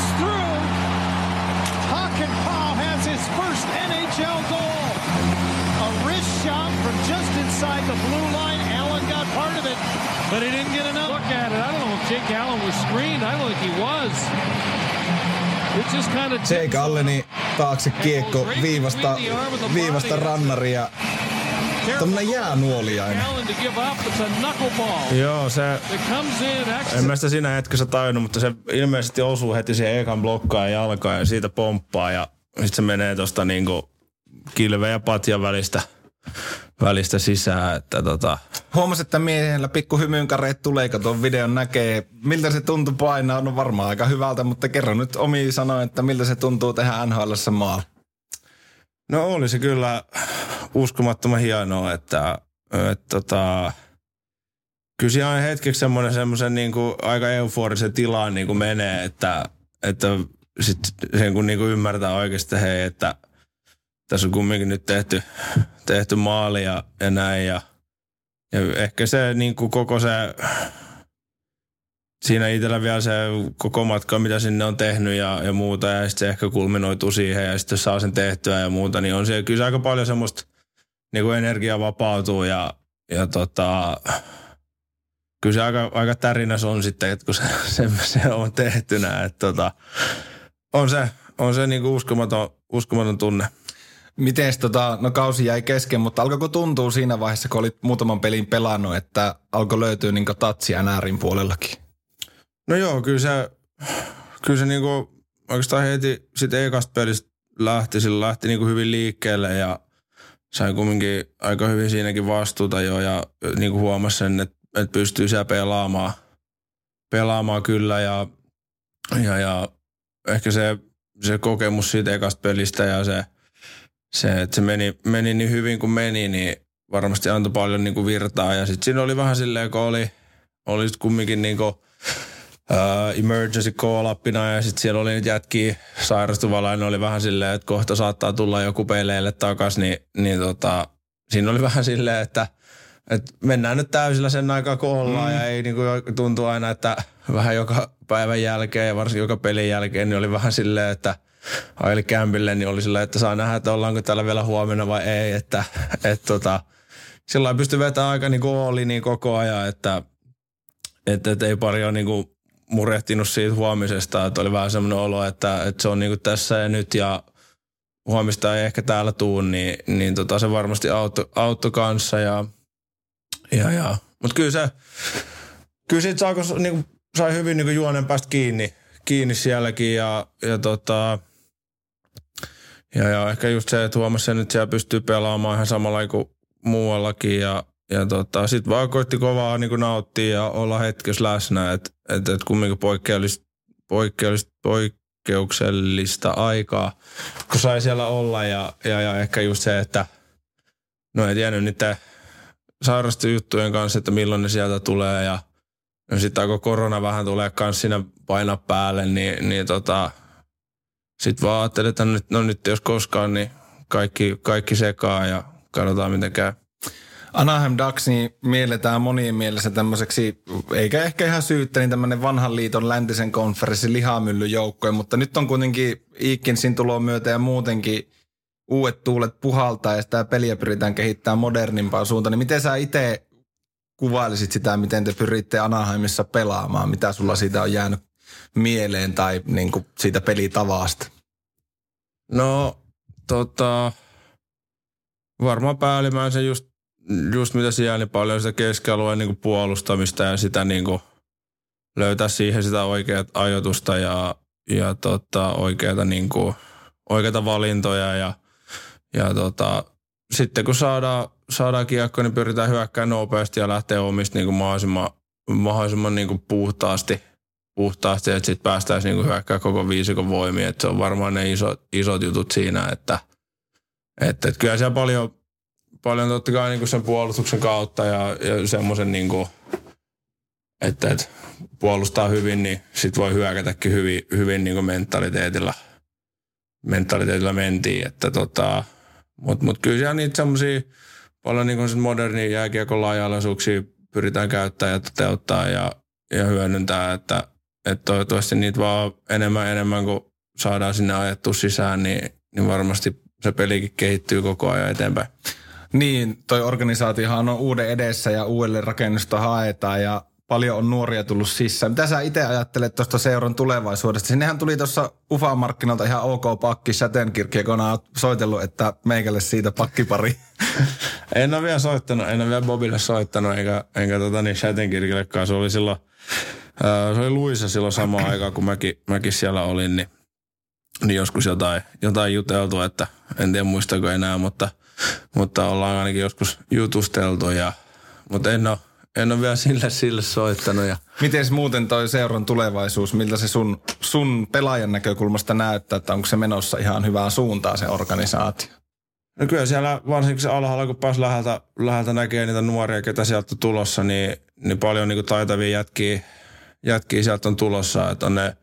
Jake Alleni taakse kiekko viivasta, viivasta rannaria Tuommoinen jäänuoliainen. Joo, se... En mä sitä siinä hetkessä tajunnut, mutta se ilmeisesti osuu heti siihen ekan blokkaan jalkaan ja siitä pomppaa ja sitten se menee tuosta niinku kilve ja patjan välistä, välistä sisään. Että tota. Huomasin, että miehellä pikku hymyynkareet tulee, kun tuon videon näkee. Miltä se tuntuu painaa? No varmaan aika hyvältä, mutta kerro nyt omi sanoin, että miltä se tuntuu tehdä nhl maalla. No oli se kyllä uskomattoman hienoa, että, että tota, kyllä siinä on hetkeksi semmoinen semmoisen niin kuin aika euforisen tilaan niin kuin menee, että, että sit sen kun niin kuin ymmärtää oikeasti, hei, että tässä on kumminkin nyt tehty, tehty maali ja, ja näin ja, ja ehkä se niin kuin koko se siinä itsellä vielä se koko matka, mitä sinne on tehnyt ja, ja muuta, ja sitten se ehkä kulminoituu siihen, ja sitten saa sen tehtyä ja muuta, niin on siellä kyllä aika paljon semmoista niin kuin energia vapautuu, ja, ja tota, kyllä se aika, aika tärinäs on sitten, että kun se, [LAUGHS] se, se on tehtynä, että tota, on se, on se niin kuin uskomaton, uskomaton tunne. Miten tota, no kausi jäi kesken, mutta alkoiko tuntua siinä vaiheessa, kun olit muutaman pelin pelannut, että alkoi löytyä niin tatsi NRin puolellakin? No joo, kyllä se, kyllä se niinku oikeastaan heti sitten ekasta pelistä lähti, sillä lähti niinku hyvin liikkeelle ja sain kumminkin aika hyvin siinäkin vastuuta jo ja niinku huomasi sen, että, että pystyy siellä pelaamaan, pelaamaan kyllä ja, ja, ja ehkä se, se kokemus siitä ekasta pelistä ja se, se että se meni, meni niin hyvin kuin meni, niin varmasti antoi paljon niin kuin virtaa. Ja sitten siinä oli vähän silleen, kun oli, oli kumminkin niin kuin uh, emergency call-appina ja sitten siellä oli nyt jätkiä sairastuvalla ja ne oli vähän silleen, että kohta saattaa tulla joku peleille takas, niin, niin tota, siinä oli [LAUGHS] vähän silleen, että et mennään nyt täysillä sen aikaa kun ollaan mm. ja ei niinku tuntuu aina, että vähän joka päivän jälkeen ja varsinkin joka pelin jälkeen, niin oli vähän silleen, että aili kämpille, niin oli silleen, että saa nähdä, että ollaanko täällä vielä huomenna vai ei, että et tota, sillä pystyy vetämään aika niinku oli niin koko ajan, että et, et ei pari ole niinku murehtinut siitä huomisesta, että oli vähän semmoinen olo, että, että se on niinku tässä ja nyt ja huomista ei ehkä täällä tuu, niin, niin tota se varmasti auto, auto kanssa ja, ja, ja. mutta kyllä se, kyllä siitä saako, niinku, sai hyvin niinku juonen päästä kiinni, kiinni sielläkin ja, ja tota, ja, ja ehkä just se, että huomasi sen, että siellä pystyy pelaamaan ihan samalla kuin muuallakin ja, ja tota, sitten vaan koitti kovaa niin nauttia ja olla hetkessä läsnä, että et, et kumminkin poikkeellista, poikkeellista, poik, poikkeuksellista aikaa, kun sai siellä olla ja, ja, ja ehkä just se, että no ei tiennyt niiden sairastujuttujen kanssa, että milloin ne sieltä tulee ja ja sitten kun korona vähän tulee kans siinä paina päälle, niin, niin tota, sitten vaan ajattelin, että nyt, no nyt jos koskaan, niin kaikki, kaikki sekaa ja katsotaan miten käy. Anaheim Ducks niin mielletään monien mielessä tämmöiseksi, eikä ehkä ihan syyttä, niin tämmöinen vanhan liiton läntisen konferenssin lihamyllyjoukkoja, mutta nyt on kuitenkin Iikinsin tulon myötä ja muutenkin uudet tuulet puhaltaa ja sitä peliä pyritään kehittämään modernimpaan suuntaan. Niin miten sä itse kuvailisit sitä, miten te pyritte Anaheimissa pelaamaan? Mitä sulla siitä on jäänyt mieleen tai niin kuin siitä pelitavasta? No, tota, varmaan päällimmäisen just, just mitä siellä, niin paljon sitä keskialueen niin puolustamista ja sitä niin kuin löytää siihen sitä oikeat ajoitusta ja, ja tota, oikeita, niin kuin, valintoja ja, ja tota, sitten kun saadaan, saadaan kiekko, niin pyritään hyökkäämään nopeasti ja lähteä omista niin kuin mahdollisimman, mahdollisimman niin kuin puhtaasti, puhtaasti, että sitten päästäisiin niin hyökkää koko viisikon voimia. Että se on varmaan ne isot, isot jutut siinä, että, että, että kyllä siellä paljon, paljon totta kai niin kuin sen puolustuksen kautta ja, ja semmoisen niin kuin, että, että puolustaa hyvin, niin sitten voi hyökätäkin hyvin, hyvin niin kuin mentaliteetilla, mentaliteetilla mentiin. Että tota, mutta mut kyllä siellä niitä semmoisia paljon niin modernia jääkiekon laaja-alaisuuksia pyritään käyttämään ja toteuttaa ja, ja hyödyntää, että, että toivottavasti niitä vaan enemmän enemmän kun saadaan sinne ajettua sisään, niin, niin varmasti se pelikin kehittyy koko ajan eteenpäin. Niin, toi organisaatiohan on uuden edessä ja uudelle rakennusta haetaan ja paljon on nuoria tullut sisään. Mitä sä itse ajattelet tuosta seuran tulevaisuudesta? Sinnehän tuli tuossa UFA-markkinoilta ihan ok pakki Sätenkirkki, kun on soitellut, että meikälle siitä pakkipari. [LAUGHS] en ole vielä soittanut, en ole vielä Bobille soittanut, eikä, enkä tota niin Sätenkirkillekaan. Se oli silloin, se oli Luisa silloin samaan aikaan, kun mäkin, mäkin siellä olin, niin, niin joskus jotain, jotain juteltu, että en tiedä muistako enää, mutta, mutta ollaan ainakin joskus jutusteltu ja, mutta en ole, en ole vielä sille, sille soittanut. Ja... Miten muuten toi seuran tulevaisuus, miltä se sun, sun pelaajan näkökulmasta näyttää, että onko se menossa ihan hyvään suuntaan se organisaatio? No kyllä siellä varsinkin se alhaalla, kun pääsi läheltä, läheltä näkee niitä nuoria, ketä sieltä on tulossa, niin, niin paljon niin kuin taitavia jätkiä, jätkiä sieltä on tulossa. Että ne,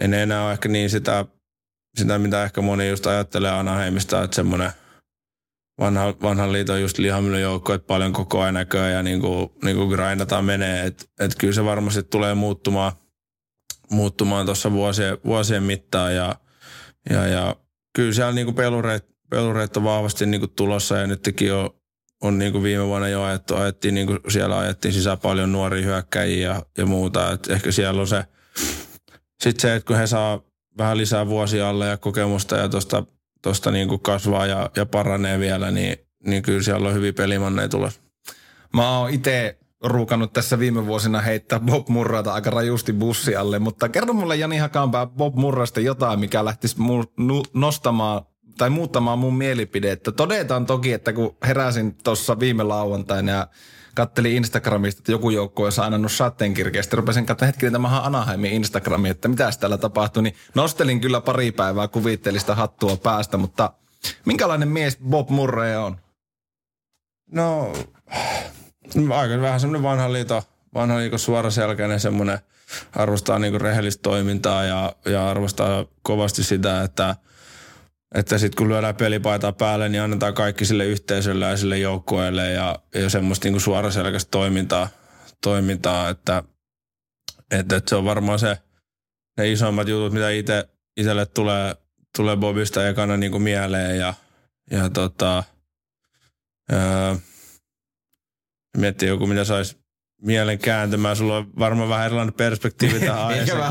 ei ne enää ole ehkä niin sitä, sitä, mitä ehkä moni just ajattelee Anaheimista, että semmoinen – vanha, vanhan liiton just lihamylyn joukko, että paljon koko ajan näköä ja niin kuin, niin kuin grindataan menee. Että et kyllä se varmasti tulee muuttumaan, muuttumaan tuossa vuosien, vuosien mittaan ja, ja, ja kyllä siellä niin kuin pelureit, pelureit on vahvasti niin kuin tulossa ja nytkin on, on niin kuin viime vuonna jo ajettu, ajettiin niin kuin siellä ajettiin sisään paljon nuoria hyökkäjiä ja, ja muuta. Et ehkä siellä on se, sitten se, että kun he saa vähän lisää vuosia alle ja kokemusta ja tuosta tuosta niin kuin kasvaa ja, ja paranee vielä, niin, niin kyllä siellä on hyvin pelimanneja tulossa. Mä oon itse ruukannut tässä viime vuosina heittää Bob Murrata aika rajusti bussi alle, mutta kerro mulle Jani Hakanpää Bob Murrasta jotain, mikä lähtisi nostamaan tai muuttamaan mun mielipidettä. Todetaan toki, että kun heräsin tuossa viime lauantaina ja kattelin Instagramista, että joku joukko olisi aina sateenkirkeä. Sitten rupesin katsomaan hetkinen, tämähän Anaheimin Instagrami, että mitä täällä tapahtui. Niin nostelin kyllä pari päivää kuvittelista hattua päästä, mutta minkälainen mies Bob Murray on? No, aika vähän semmoinen vanha liito, vanha liiko suoraselkäinen semmoinen, arvostaa niinku rehellistä toimintaa ja, ja arvostaa kovasti sitä, että – että sitten kun lyödään pelipaitaa päälle, niin annetaan kaikki sille yhteisölle ja sille joukkueelle ja, ja semmoista niinku suoraselkäistä toimintaa, toimintaa että, että, että, se on varmaan se, ne isommat jutut, mitä itse itselle tulee, tulee Bobista ekana niinku mieleen ja, ja tota, öö, miettii joku, mitä saisi mielen kääntymään. Sulla on varmaan vähän erilainen perspektiivi tähän [LAUGHS] aiheeseen.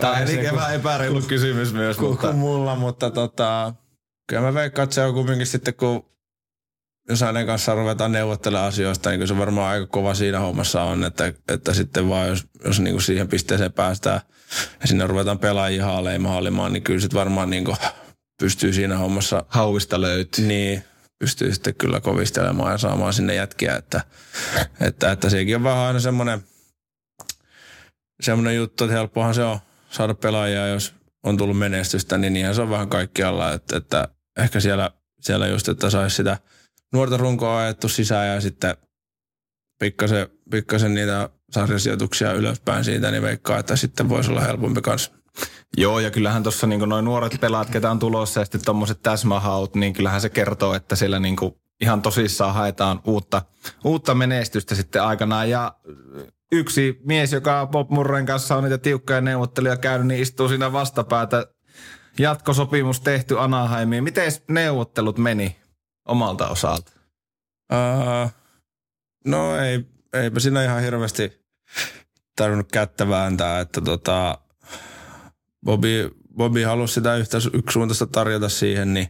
Tämä on ehkä vähän epäreilu kysymys myös. Kuin, mutta... mulla, mutta tota, kyllä mä veikkaan, että se on kumminkin sitten, kun jos hänen kanssaan ruvetaan neuvottelemaan asioista, niin se varmaan aika kova siinä hommassa on, että, että sitten vaan jos, jos niin kuin siihen pisteeseen päästään ja sinne ruvetaan pelaajia haaleimaan, haalimaan, niin kyllä sitten varmaan niin kuin pystyy siinä hommassa. Hauista löytyy. Niin, pystyy sitten kyllä kovistelemaan ja saamaan sinne jätkiä, että, että, että sekin on vähän aina semmoinen, semmoinen juttu, että helppohan se on saada pelaajia, jos, on tullut menestystä, niin niinhän se on vähän kaikkialla, että, että ehkä siellä, siellä just, että saisi sitä nuorta runkoa ajettu sisään ja sitten pikkasen, pikkasen niitä sarjasijoituksia ylöspäin siitä, niin veikkaa, että sitten voisi olla helpompi kanssa. Joo, ja kyllähän tuossa niin noin nuoret pelaat, ketä on tulossa ja sitten tuommoiset täsmähaut, niin kyllähän se kertoo, että siellä niin ihan tosissaan haetaan uutta, uutta menestystä sitten aikanaan. Ja yksi mies, joka Bob Murren kanssa on niitä tiukkoja neuvotteluja käynyt, niin istuu siinä vastapäätä. Jatkosopimus tehty Anaheimiin. Miten neuvottelut meni omalta osalta? Uh, no ei, eipä siinä ihan hirveästi tarvinnut kättä vääntää, että tota, Bobby, Bobby halusi sitä yhtä yksisuuntaista tarjota siihen, niin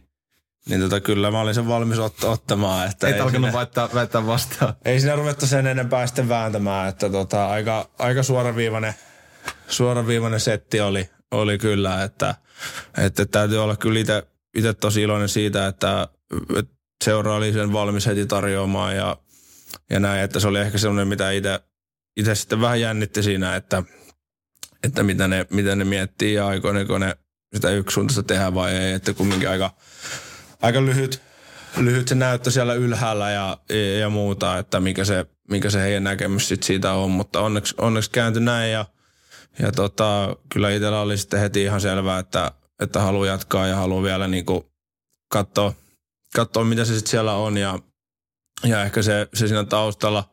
niin tota, kyllä mä olin sen valmis ot- ottamaan. Että ei alkanut sinne, väittää, väittää vastaan. Ei siinä ruvettu sen enempää sitten vääntämään, että tota, aika, aika suoraviivainen, suoraviivainen setti oli, oli kyllä, että, että täytyy olla kyllä itse tosi iloinen siitä, että, että seura oli sen valmis heti tarjoamaan ja, ja näin, että se oli ehkä semmoinen, mitä itse sitten vähän jännitti siinä, että, että mitä ne, mitä ne miettii ja aikoineko ne sitä yksisuuntaista tehdä vai ei, että kumminkin aika, aika lyhyt, lyhyt se näyttö siellä ylhäällä ja, ja muuta, että mikä se, mikä se heidän näkemys sit siitä on, mutta onneksi, onneksi kääntyi näin ja, ja tota, kyllä itsellä oli sitten heti ihan selvää, että, että haluaa jatkaa ja haluaa vielä niinku katsoa, katsoa, mitä se sitten siellä on ja, ja ehkä se, se siinä taustalla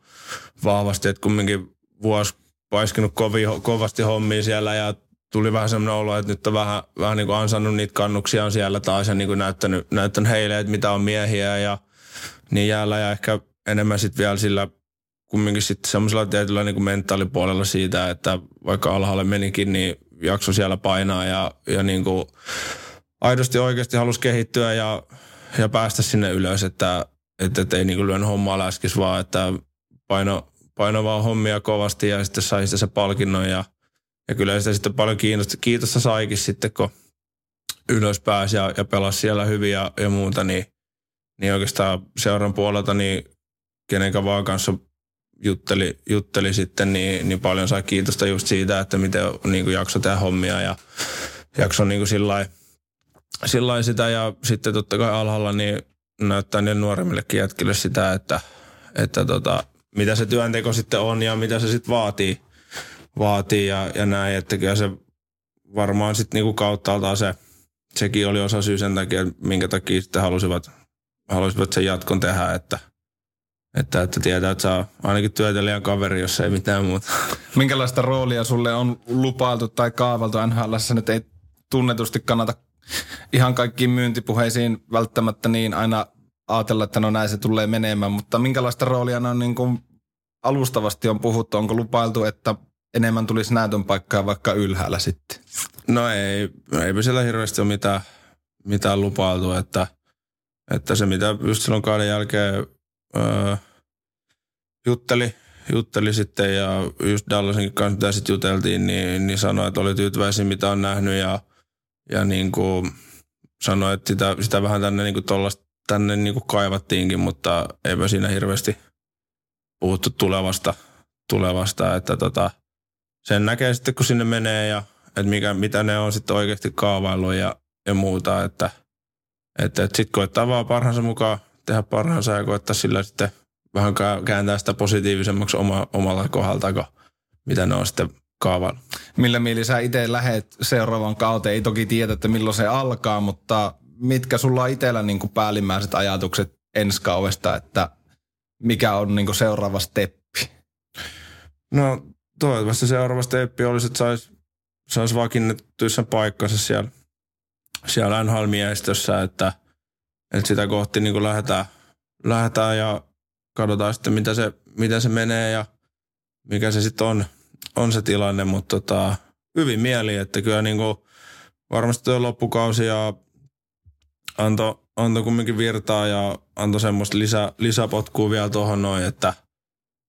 vahvasti, että kumminkin vuosi paiskinut kovi, kovasti hommia siellä ja tuli vähän semmoinen olo, että nyt on vähän, vähän niin kuin ansannut niitä kannuksia on siellä taas ja niin kuin näyttänyt, näyttänyt heille, että mitä on miehiä ja niin jäällä ja ehkä enemmän sitten vielä sillä kumminkin sitten semmoisella tietyllä niin kuin mentaalipuolella siitä, että vaikka alhaalle menikin, niin jakso siellä painaa ja, ja niin kuin aidosti oikeasti halusi kehittyä ja, ja päästä sinne ylös, että, että, että ei niin kuin lyön hommaa läskis, vaan että paino, paino vaan hommia kovasti ja sitten sai sitä se palkinnon ja – ja kyllä sitä sitten paljon kiinnosta, kiitosta saikin sitten, kun ylös pääsi ja, ja pelasi siellä hyvin ja, ja muuta, niin, niin oikeastaan seuran puolelta, niin kenenkä vaan kanssa jutteli, jutteli sitten, niin, niin paljon sai kiitosta just siitä, että miten niin kuin jakso tehdä hommia ja jakso niin kuin sillä sitä ja sitten totta kai alhaalla niin näyttää niille nuoremmillekin jätkille sitä, että, että tota, mitä se työnteko sitten on ja mitä se sitten vaatii – vaatii ja, ja näin, että kyllä se varmaan sitten niinku kauttaaltaan se, sekin oli osa syy sen takia, minkä takia sitten halusivat, halusivat sen jatkon tehdä, että, että, että tietää, että saa ainakin työtelijän kaveri, jos ei mitään muuta. Minkälaista roolia sulle on lupailtu tai kaavaltu NHL, nyt ei tunnetusti kannata ihan kaikkiin myyntipuheisiin välttämättä niin aina ajatella, että no näin se tulee menemään, mutta minkälaista roolia on niin kuin alustavasti on puhuttu, onko lupailtu, että enemmän tulisi näytön paikkaa vaikka ylhäällä sitten? No ei, eipä siellä hirveästi ole mitään, mitään lupailtu, että, että se mitä just silloin kauden jälkeen öö, jutteli, jutteli sitten ja just Dallasin kanssa mitä sitten juteltiin, niin, niin sanoi, että oli tyytyväisiä mitä on nähnyt ja, ja niin kuin sanoi, että sitä, sitä vähän tänne, niin kuin tollasta, tänne niin kuin kaivattiinkin, mutta eipä siinä hirveästi puhuttu tulevasta, tulevasta että tota, sen näkee sitten, kun sinne menee ja että mikä, mitä ne on sitten oikeasti kaavaillut ja, ja muuta. Että, että, että sitten koittaa vaan parhaansa mukaan tehdä parhaansa ja koittaa sillä sitten vähän kääntää sitä positiivisemmaksi oma, omalla kohdalta, kun mitä ne on sitten kaavaillut. Millä mieli sä itse lähet seuraavan kauteen? Ei toki tiedä, että milloin se alkaa, mutta mitkä sulla on itsellä niin kuin päällimmäiset ajatukset ensi kaudesta, että mikä on niin kuin seuraava steppi? No toivottavasti seuraava steppi olisi, että saisi sais vakiinnettuissa paikkansa siellä, siellä NHL-miehistössä, että, että sitä kohti niin lähdetään, lähdetään ja katsotaan sitten, mitä se, mitä se menee ja mikä se sitten on, on se tilanne, mutta tota, hyvin mieli, että kyllä niin kuin varmasti tuo loppukausi ja antoi anto kumminkin virtaa ja antoi semmoista lisä, lisäpotkua vielä tuohon noin, että –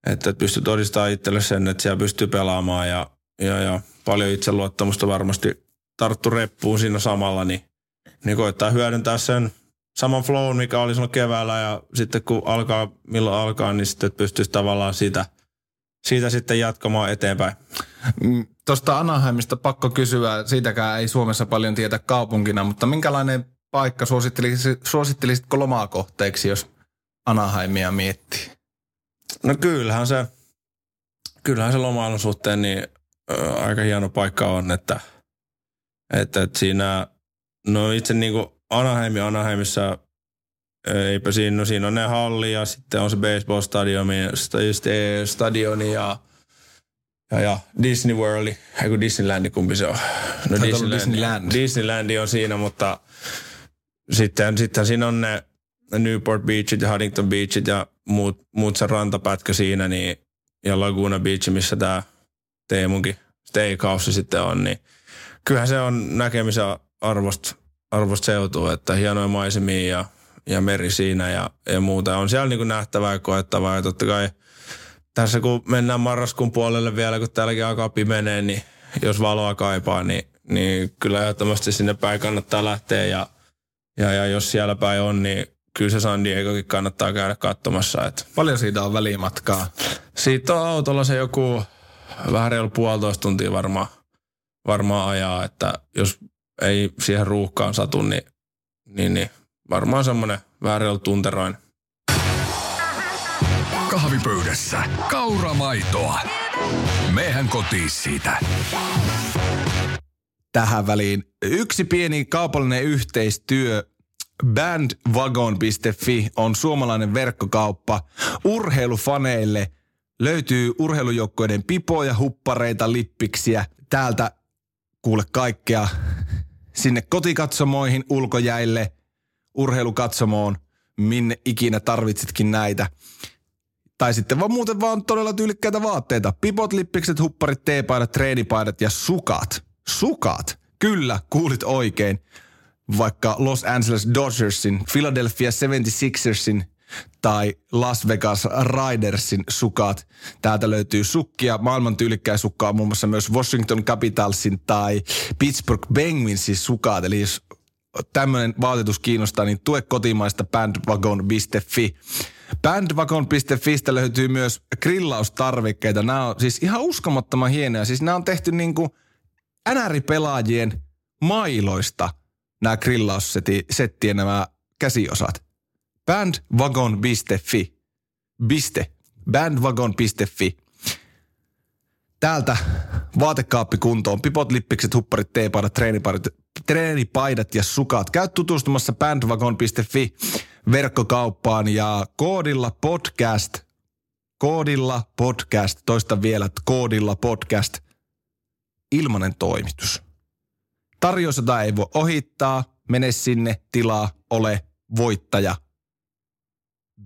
että pystyy todistamaan itselle sen, että siellä pystyy pelaamaan ja, ja, ja paljon itseluottamusta varmasti tarttu reppuun siinä samalla, niin, niin koittaa hyödyntää sen saman flown, mikä oli silloin keväällä ja sitten kun alkaa, milloin alkaa, niin sitten pystyisi tavallaan sitä, siitä sitten jatkamaan eteenpäin. Mm, Tuosta Anaheimista pakko kysyä, siitäkään ei Suomessa paljon tietä kaupunkina, mutta minkälainen paikka suosittelisit, suosittelisitko lomakohteeksi, jos Anaheimia miettii? No kyllähän se, kyllähän se lomailun suhteen niin ö, aika hieno paikka on, että, että, että siinä, no itse niin kuin Anaheim ja Anaheimissa, eipä siinä, no siinä on ne halli ja sitten on se baseball-stadioni sta- stadioni ja, ja, ja Disney World, ei kun Disneyland, kumpi se on? No olla Disneyland. Disneyland on siinä, mutta sitten, sitten siinä on ne Newport Beachit ja Huntington Beachit ja muut, muut se rantapätkä siinä niin, ja Laguna Beach, missä tämä Teemunkin steakhouse sitten on, niin kyllähän se on näkemisen arvosta arvost seutuu, että hienoja maisemia ja, ja meri siinä ja, ja muuta. On siellä niin nähtävää ja koettavaa ja totta kai tässä kun mennään marraskuun puolelle vielä, kun täälläkin alkaa pimenee, niin jos valoa kaipaa, niin, niin kyllä ehdottomasti sinne päin kannattaa lähteä ja, ja, ja jos siellä päin on, niin kyllä se San Diegokin kannattaa käydä katsomassa. Että Paljon siitä on välimatkaa. siitä on autolla se joku vähän reilu puolitoista tuntia varmaan, varmaan ajaa, että jos ei siihen ruuhkaan satu, niin, niin, niin varmaan semmoinen vähän reilu tunteroin. Kahvipöydässä kauramaitoa. Mehän kotiin siitä. Tähän väliin yksi pieni kaupallinen yhteistyö. Bandwagon.fi on suomalainen verkkokauppa urheilufaneille. Löytyy urheilujoukkoiden pipoja, huppareita, lippiksiä. Täältä kuule kaikkea sinne kotikatsomoihin, ulkojäille, urheilukatsomoon, minne ikinä tarvitsetkin näitä. Tai sitten vaan muuten vaan todella tyylikkäitä vaatteita. Pipot, lippikset, hupparit, teepaidat, treenipaidat ja sukat. Sukat. Kyllä, kuulit oikein. Vaikka Los Angeles Dodgersin, Philadelphia 76ersin tai Las Vegas Ridersin sukat. Täältä löytyy sukkia, maailman tyylikkäin sukkaa muun muassa myös Washington Capitalsin tai Pittsburgh Penguinsin sukat. Eli jos tämmöinen vaatetus kiinnostaa, niin tue kotimaista bandwagon.fi. Bandwagon.fistä löytyy myös grillaustarvikkeita. Nämä on siis ihan uskomattoman hienoja. Siis nämä on tehty niin kuin NR-pelaajien mailoista nämä grillaussettien nämä käsiosat. Bandwagon.fi. Biste. Bandwagon.fi. Täältä vaatekaappi kuntoon. Pipot, lippikset, hupparit, teepaidat, treenipaidat, treenipaidat ja sukat. Käy tutustumassa bandwagon.fi verkkokauppaan ja koodilla podcast, koodilla podcast, toista vielä, koodilla podcast, ilmanen toimitus. Tarjous, jota ei voi ohittaa, mene sinne, tilaa, ole voittaja.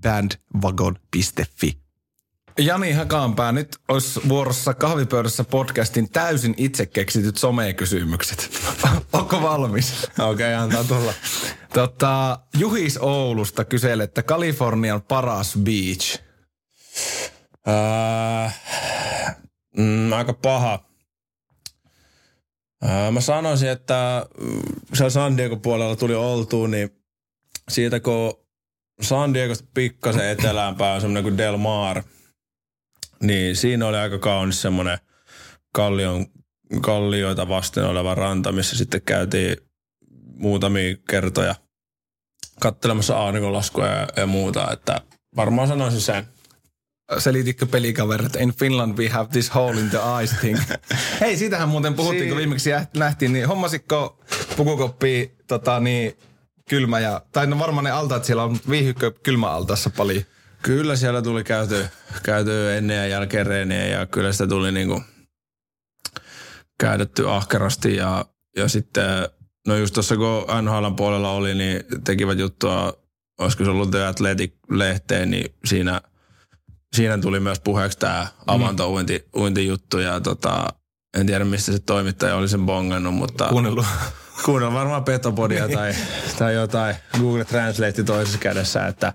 Bandwagon.fi. Jani Hakanpää, nyt olisi vuorossa kahvipöydässä podcastin täysin itse keksityt somekysymykset. [LAUGHS] Onko valmis? Okei, okay, antaa tulla. Tota, Juhis Oulusta kyselee, että Kalifornian paras beach. Äh, mm, aika paha. Mä sanoisin, että mm, siellä San Diego puolella tuli oltuun, niin siitä kun San Diegosta pikkasen eteläänpäin on semmoinen kuin Del Mar, niin siinä oli aika kaunis semmoinen kallion, kallioita vasten oleva ranta, missä sitten käytiin muutamia kertoja kattelemassa auringonlaskua ja, ja muuta, että varmaan sanoisin sen. Selititkö pelikaveri, että in Finland we have this hole in the ice thing. [LAUGHS] Hei, siitähän muuten puhuttiin, kun viimeksi nähtiin, niin hommasitko pukukoppi tota, niin, kylmä ja, tai no varmaan ne altaat siellä on viihykkö kylmäaltaassa paljon. Kyllä siellä tuli käyty, käyty ennen ja jälkeen reeniä ja kyllä sitä tuli niinku käytetty ahkerasti ja, ja sitten, no just tuossa kun NHL puolella oli, niin tekivät juttua, olisiko se ollut The Athletic-lehteen, niin siinä, siinä tuli myös puheeksi tämä avantouinti-juttu ja tota, en tiedä mistä se toimittaja oli sen bongannut, mutta Kuunnellut. kuunnella varmaan Petopodia tai, tai jotain Google Translate toisessa kädessä, että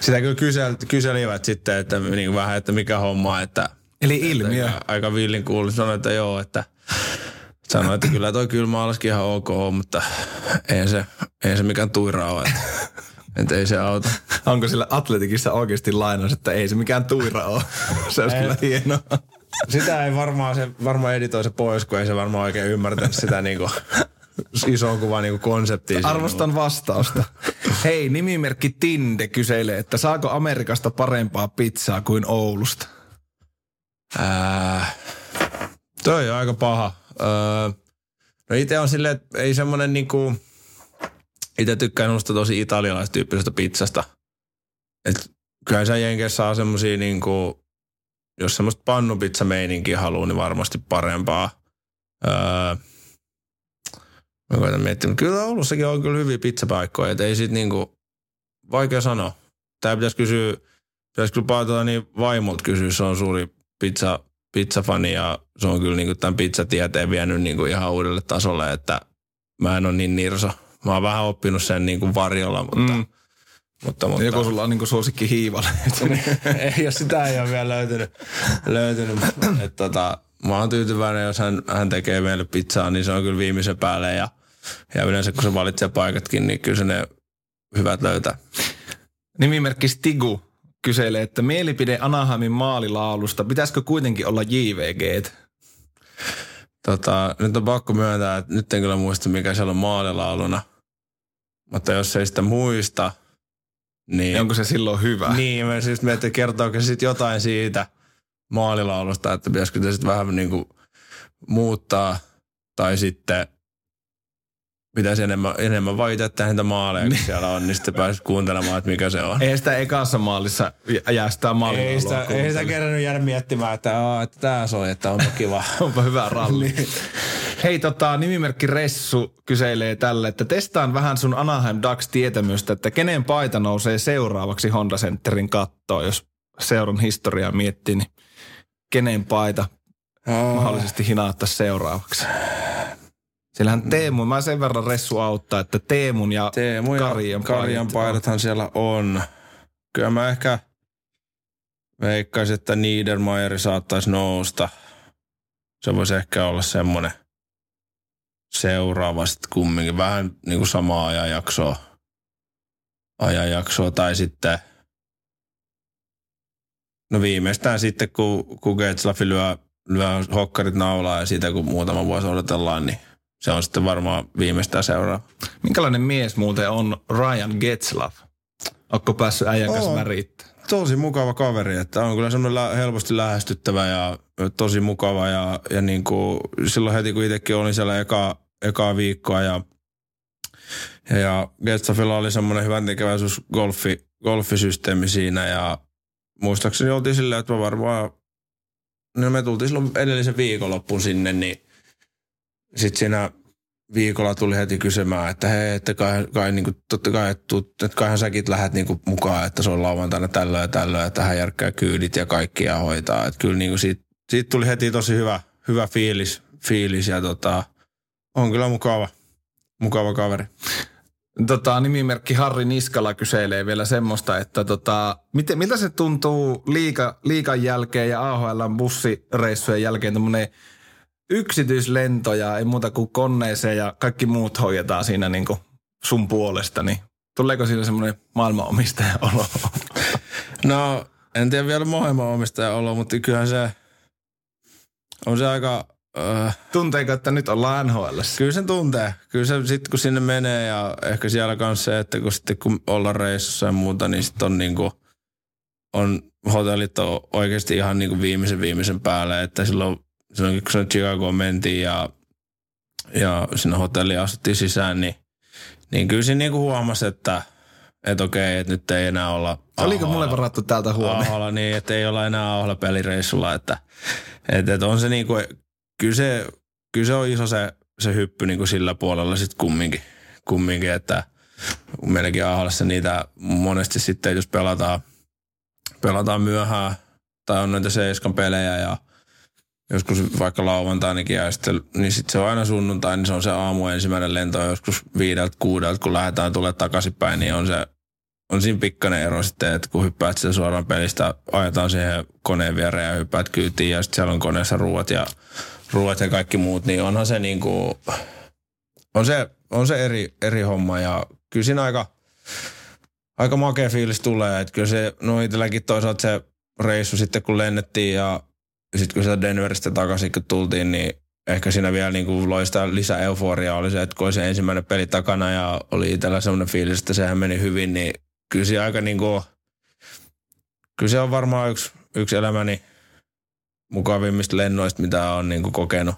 sitä kyllä kysel, kyselivät sitten, että niin vähän, että mikä homma, että Eli ilmiö. aika, aika villin kuulin sanoi, että joo, että sanoi, että kyllä toi kylmä alaskin ihan ok, mutta ei se, ei se mikään tuira ole. Että Että ei se auta. [LAUGHS] Onko sillä atletikissa oikeasti lainaus, että ei se mikään tuira ole? [LAUGHS] se olisi Ei. kyllä hienoa. Sitä ei varmaan, se varmaan editoi se pois, kun ei se varmaan oikein ymmärtänyt sitä niinku isoa kuvaa niinku konseptia. siinä. Arvostan vastausta. Hei, nimimerkki Tinde kyselee, että saako Amerikasta parempaa pizzaa kuin Oulusta? Ää, toi on aika paha. Öö, no itse on silleen, että ei semmonen niinku... Itse tykkään noista tosi italialaistyyppisestä pizzasta. Et kyllä sä Jenkeissä saa semmosia niinku... Jos semmoista pannupizza-meininkiä haluaa, niin varmasti parempaa. Öö, mä koitan miettiä, mutta kyllä Oulussakin on kyllä hyviä pizzapaikkoja, että ei sit niinku... Vaikea sanoa. Tää pitäisi kysyä... Pitäisi kyllä paatella niin vaimolta kysyä, se on suuri pizza, pizzafani ja se on kyllä niinku tämän pizzatieteen vienyt niinku ihan uudelle tasolle, että mä en ole niin nirso. Mä oon vähän oppinut sen niinku varjolla, mutta, Mm. mutta, mutta Joku sulla on niinku suosikki hiivale. [LAUGHS] ei, jos sitä ei ole vielä löytynyt. löytynyt et, tota, mä oon tyytyväinen, jos hän, hän tekee meille pizzaa, niin se on kyllä viimeisen päälle ja, ja yleensä kun se valitsee paikatkin, niin kyllä se ne hyvät löytää. Nimimerkki Stigu kyselee, että mielipide Anaheimin maalilaulusta, pitäisikö kuitenkin olla JVG? Tota, nyt on pakko myöntää, että nyt en kyllä muista, mikä siellä on maalilauluna. Mutta jos ei sitä muista, niin... Onko se silloin hyvä? Niin, mä siis mietin, että kertooko se sitten jotain siitä maalilaulusta, että pitäisikö se sitten vähän niin kuin muuttaa, tai sitten pitäisi enemmän, enemmän vaan tehdä niitä maaleja, kun siellä on, niin sitten pääsisi kuuntelemaan, että mikä se on. Ei sitä ekassa maalissa jää sitä maalilaulua Ei sitä, ei sitä kerännyt jäädä miettimään, että, aa, että tää soi, että onpa kiva. [LAUGHS] Onpa hyvä ralli. Hei, tota, nimimerkki Ressu kyselee tälle, että testaan vähän sun Anaheim Ducks-tietämystä, että kenen paita nousee seuraavaksi Honda Centerin kattoon, jos seuran historiaa miettii, niin kenen paita mahdollisesti hinaattaa seuraavaksi. Siellähän Teemu, mä sen verran Ressu auttaa, että Teemun ja Teemu ja Karjan, Karjan paidat- paidathan siellä on. Kyllä mä ehkä veikkaisin, että Niedermayeri saattaisi nousta. Se voisi ehkä olla semmoinen seuraava sitten kumminkin. Vähän niin kuin samaa ajanjaksoa. Ajanjaksoa tai sitten No viimeistään sitten, kun, kun Getzlafi lyö, lyö hokkarit naulaa ja siitä kun muutama vuosi odotellaan, niin se on sitten varmaan viimeistään seuraava. Minkälainen mies muuten on Ryan Getzlaff? Onko päässyt äijän kanssa värittää? tosi mukava kaveri, että on kyllä semmoinen helposti lähestyttävä ja tosi mukava ja, ja niin kuin silloin heti kun itsekin olin siellä eka, ekaa viikkoa ja, ja, ja Getsafilla oli semmoinen hyvän tekeväisyys golfi, golfisysteemi siinä ja muistaakseni oltiin silleen, että mä varmaan, no me tultiin silloin edellisen viikonloppuun sinne, niin sitten siinä viikolla tuli heti kysymään, että hei, että kai, kai niin kuin, totta kai, että, tuut, että kaihan säkin lähdet niin kuin mukaan, että se on lauantaina tällöin ja tällöin, että hän järkkää kyydit ja kaikkia hoitaa. Että kyllä niin kuin siitä, siitä, tuli heti tosi hyvä, hyvä fiilis, fiilis ja tota, on kyllä mukava, mukava kaveri. Tota, nimimerkki Harri Niskala kyselee vielä semmoista, että tota, miten, miltä se tuntuu liika, liikan jälkeen ja AHL bussireissujen jälkeen tämmöinen yksityislento ja ei muuta kuin koneeseen ja kaikki muut hoidetaan siinä niin kuin sun puolesta, niin tuleeko siinä semmoinen maailmanomistajan olo? [LAUGHS] No, en tiedä vielä maailman omistaja olo, mutta kyllähän se on se aika, äh, Tunteeko, että nyt ollaan NHL? Kyllä sen tuntee. Kyllä se sitten kun sinne menee ja ehkä siellä kanssa se, että kun sitten kun ollaan reissussa ja muuta, niin sitten on niinku, on hotellit on oikeasti ihan niinku viimeisen viimeisen päälle, että silloin, silloin kun se Chicagoon mentiin ja, ja sinne hotelliin astuttiin sisään, niin, niin kyllä siinä niinku huomasi, että että okei, että nyt ei enää olla Oliko mulle varattu täältä huone? AHL, niin, että ei olla enää AHL pelireissulla, että, että, että on se niinku, kyllä se, kyllä se on iso se, se hyppy niinku sillä puolella sitten kumminkin, kumminkin, että meilläkin AHLissa niitä monesti sitten, jos pelataan, pelataan myöhään tai on noita seiskan pelejä ja joskus vaikka lauantainakin ja sitten, niin sitten se on aina sunnuntai, niin se on se aamu ensimmäinen lento joskus viideltä, kuudelta, kun lähdetään tulee takaisinpäin, niin on se on siinä pikkainen ero sitten, että kun hyppäät sitä suoraan pelistä, ajetaan siihen koneen viereen ja hyppäät kyytiin ja sitten siellä on koneessa ruuat ja, ruuat ja kaikki muut, niin onhan se niinku, on se, on se eri, eri homma ja kyllä siinä aika, aika makea fiilis tulee. Että kyllä se, no itselläkin toisaalta se reissu sitten kun lennettiin ja sitten kun sitä Denveristä takaisin kun tultiin, niin ehkä siinä vielä niin kuin loi sitä lisää euforiaa oli se, että kun oli se ensimmäinen peli takana ja oli itsellä semmoinen fiilis, että sehän meni hyvin, niin kyllä se aika niin kuin, kyllä se on varmaan yksi, yksi elämäni mukavimmista lennoista, mitä on niin kuin kokenut.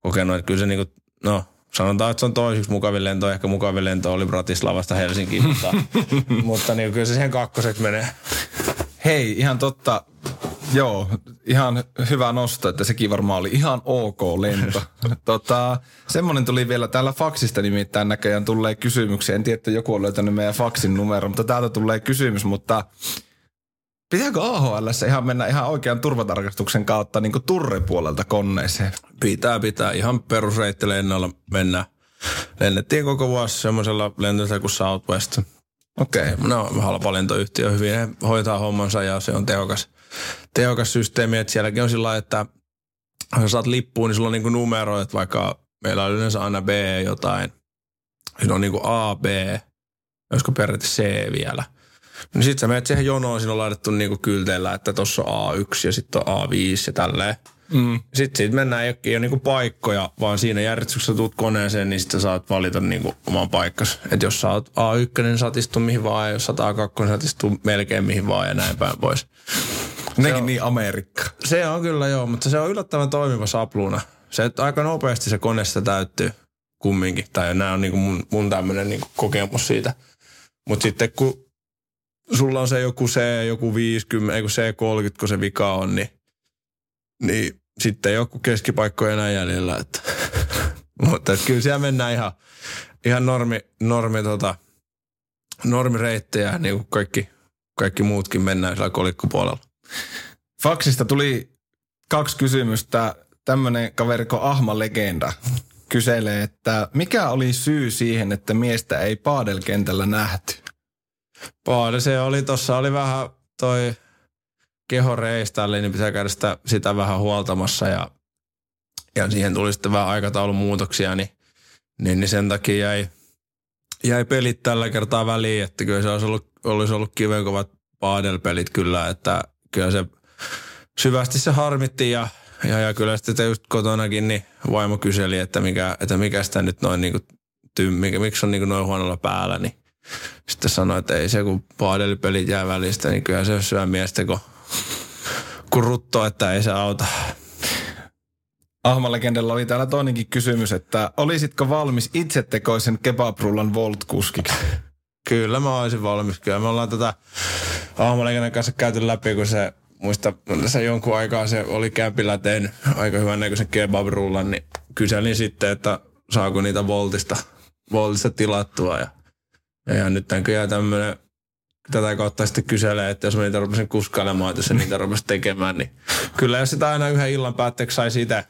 kokenut. Että kyllä se niin kuin, no, sanotaan, että se on toiseksi mukavin lento. Ehkä mukavin lento oli Bratislavasta Helsinkiin, mutta, [LAUGHS] mutta niin kyllä se siihen kakkoseksi menee. Hei, ihan totta. Joo, ihan hyvä nosto, että sekin varmaan oli ihan ok lento. [LAUGHS] tota, semmoinen tuli vielä täällä faksista nimittäin näköjään tulee kysymyksiä. En tiedä, että joku on löytänyt meidän faksin numero, mutta täältä tulee kysymys, mutta pitääkö AHL ihan mennä ihan oikean turvatarkastuksen kautta niin turrepuolelta koneeseen? Pitää, pitää. Ihan perusreittilennolla mennä. Lennettiin koko vuosi semmoisella lentoisella kuin Southwest. Okei. Okay. No, halpa lentoyhtiö hyvin ne hoitaa hommansa ja se on tehokas, tehokas systeemi. Että sielläkin on sillä että jos saat lippuun, niin sulla on niinku numero, että vaikka meillä on yleensä aina B jotain. Siinä on niinku A, B, olisiko periaatteessa C vielä. No sit sä menet siihen jonoon, siinä on laitettu niinku kylteillä, että tossa on A1 ja sitten on A5 ja tälleen. Mm. Sitten siitä mennään, ei ole niinku paikkoja, vaan siinä järjestyksessä tuut koneeseen, niin sitten saat valita niinku oman paikkas. Että jos sä oot A1, niin saat istua mihin vaan, ja jos sä oot A2, niin saat istua melkein mihin vaan ja näin päin pois. Nekin niin Amerikka. Se on kyllä joo, mutta se on yllättävän toimiva sapluuna. Se, että aika nopeasti se kone sitä täyttyy kumminkin. Tai nämä on niinku mun, mun tämmöinen niinku kokemus siitä. Mutta sitten kun sulla on se joku C, joku 50, ei kun C30, kun se vika on, niin niin sitten joku keskipaikko enää jäljellä. Että. [LAUGHS] Mutta että kyllä siellä mennään ihan, ihan normi, normi, tota, normireittejä, niin kuin kaikki, kaikki muutkin mennään sillä kolikkopuolella. Faksista tuli kaksi kysymystä. Tämmöinen kaveri kuin Ahma Legenda kyselee, että mikä oli syy siihen, että miestä ei paadelkentällä nähty? Paadel, se oli tuossa, oli vähän toi keho reistalle, niin pitää käydä sitä, sitä vähän huoltamassa ja, ja siihen tuli sitten vähän aikataulun muutoksia, niin, niin, niin sen takia jäi, jäi pelit tällä kertaa väliin, että kyllä se olisi ollut, olisi ollut kivenkovat paadelpelit kyllä, että kyllä se syvästi se harmitti ja, ja, ja kyllä sitten just kotonakin niin vaimo kyseli, että mikä, että mikä sitä nyt noin niin kuin, miksi on niin kuin noin huonolla päällä, niin sitten sanoi, että ei se kun paadelipelit jää välistä, niin kyllä se syö miestä, kun kuin rutto, että ei se auta. Ahmalegendella oli täällä toinenkin kysymys, että olisitko valmis itsetekoisen kebabrullan Volt-kuskiksi? Kyllä mä olisin valmis. Kyllä me ollaan tätä Ahmalegendan kanssa käyty läpi, kun se muista, se jonkun aikaa se oli kämpillä tein aika hyvän näköisen kebabrullan, niin kyselin sitten, että saako niitä Voltista, Voltista tilattua. Ja, ja nyt näköjään tämmöinen tätä kautta sitten kyselee, että jos mä niitä rupesin kuskailemaan, että jos niitä rupesi tekemään, niin kyllä jos sitä aina yhden illan päätteeksi saisi itse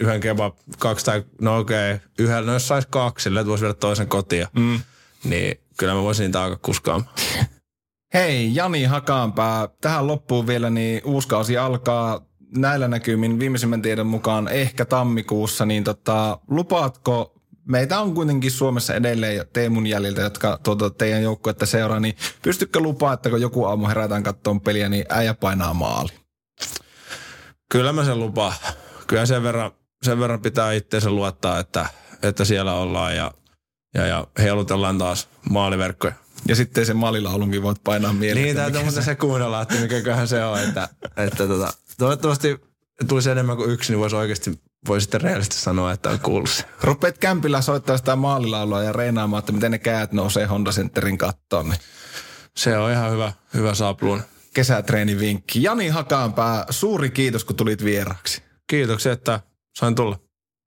yhden kebab, kaksi tai, no okei, okay, yhdellä, no jos saisi kaksi, sille, että voisi viedä toisen kotiin, mm. niin kyllä mä voisin niitä alkaa kuskaamaan. Hei, Jani Hakaanpää, tähän loppuun vielä, niin uusi kausi alkaa näillä näkymin viimeisimmän tiedon mukaan ehkä tammikuussa, niin tota, lupaatko meitä on kuitenkin Suomessa edelleen Teemun jäljiltä, jotka tuota, teidän joukkuetta seuraa, niin pystykö lupaa, että kun joku aamu herätään kattoon peliä, niin äijä painaa maali? Kyllä mä sen lupaan. Kyllä sen verran, sen verran pitää itseensä luottaa, että, että siellä ollaan ja, ja, ja heilutellaan taas maaliverkkoja. Ja sitten se maalilaulunkin voit painaa mieleen. Niin, täytyy se... se kuunnella, että mikäköhän se on. Että, että tota, toivottavasti tulisi enemmän kuin yksi, niin voisi oikeasti voi sitten rehellisesti sanoa, että on kuullut se. Rupeat kämpillä soittaa sitä maalilaulua ja reinaamaan, että miten ne käät nousee Honda Centerin kattoon. Niin. Se on ihan hyvä, hyvä saapluun. Kesätreenivinkki. Jani Hakaanpää, suuri kiitos kun tulit vieraksi. Kiitoksia, että sain tulla.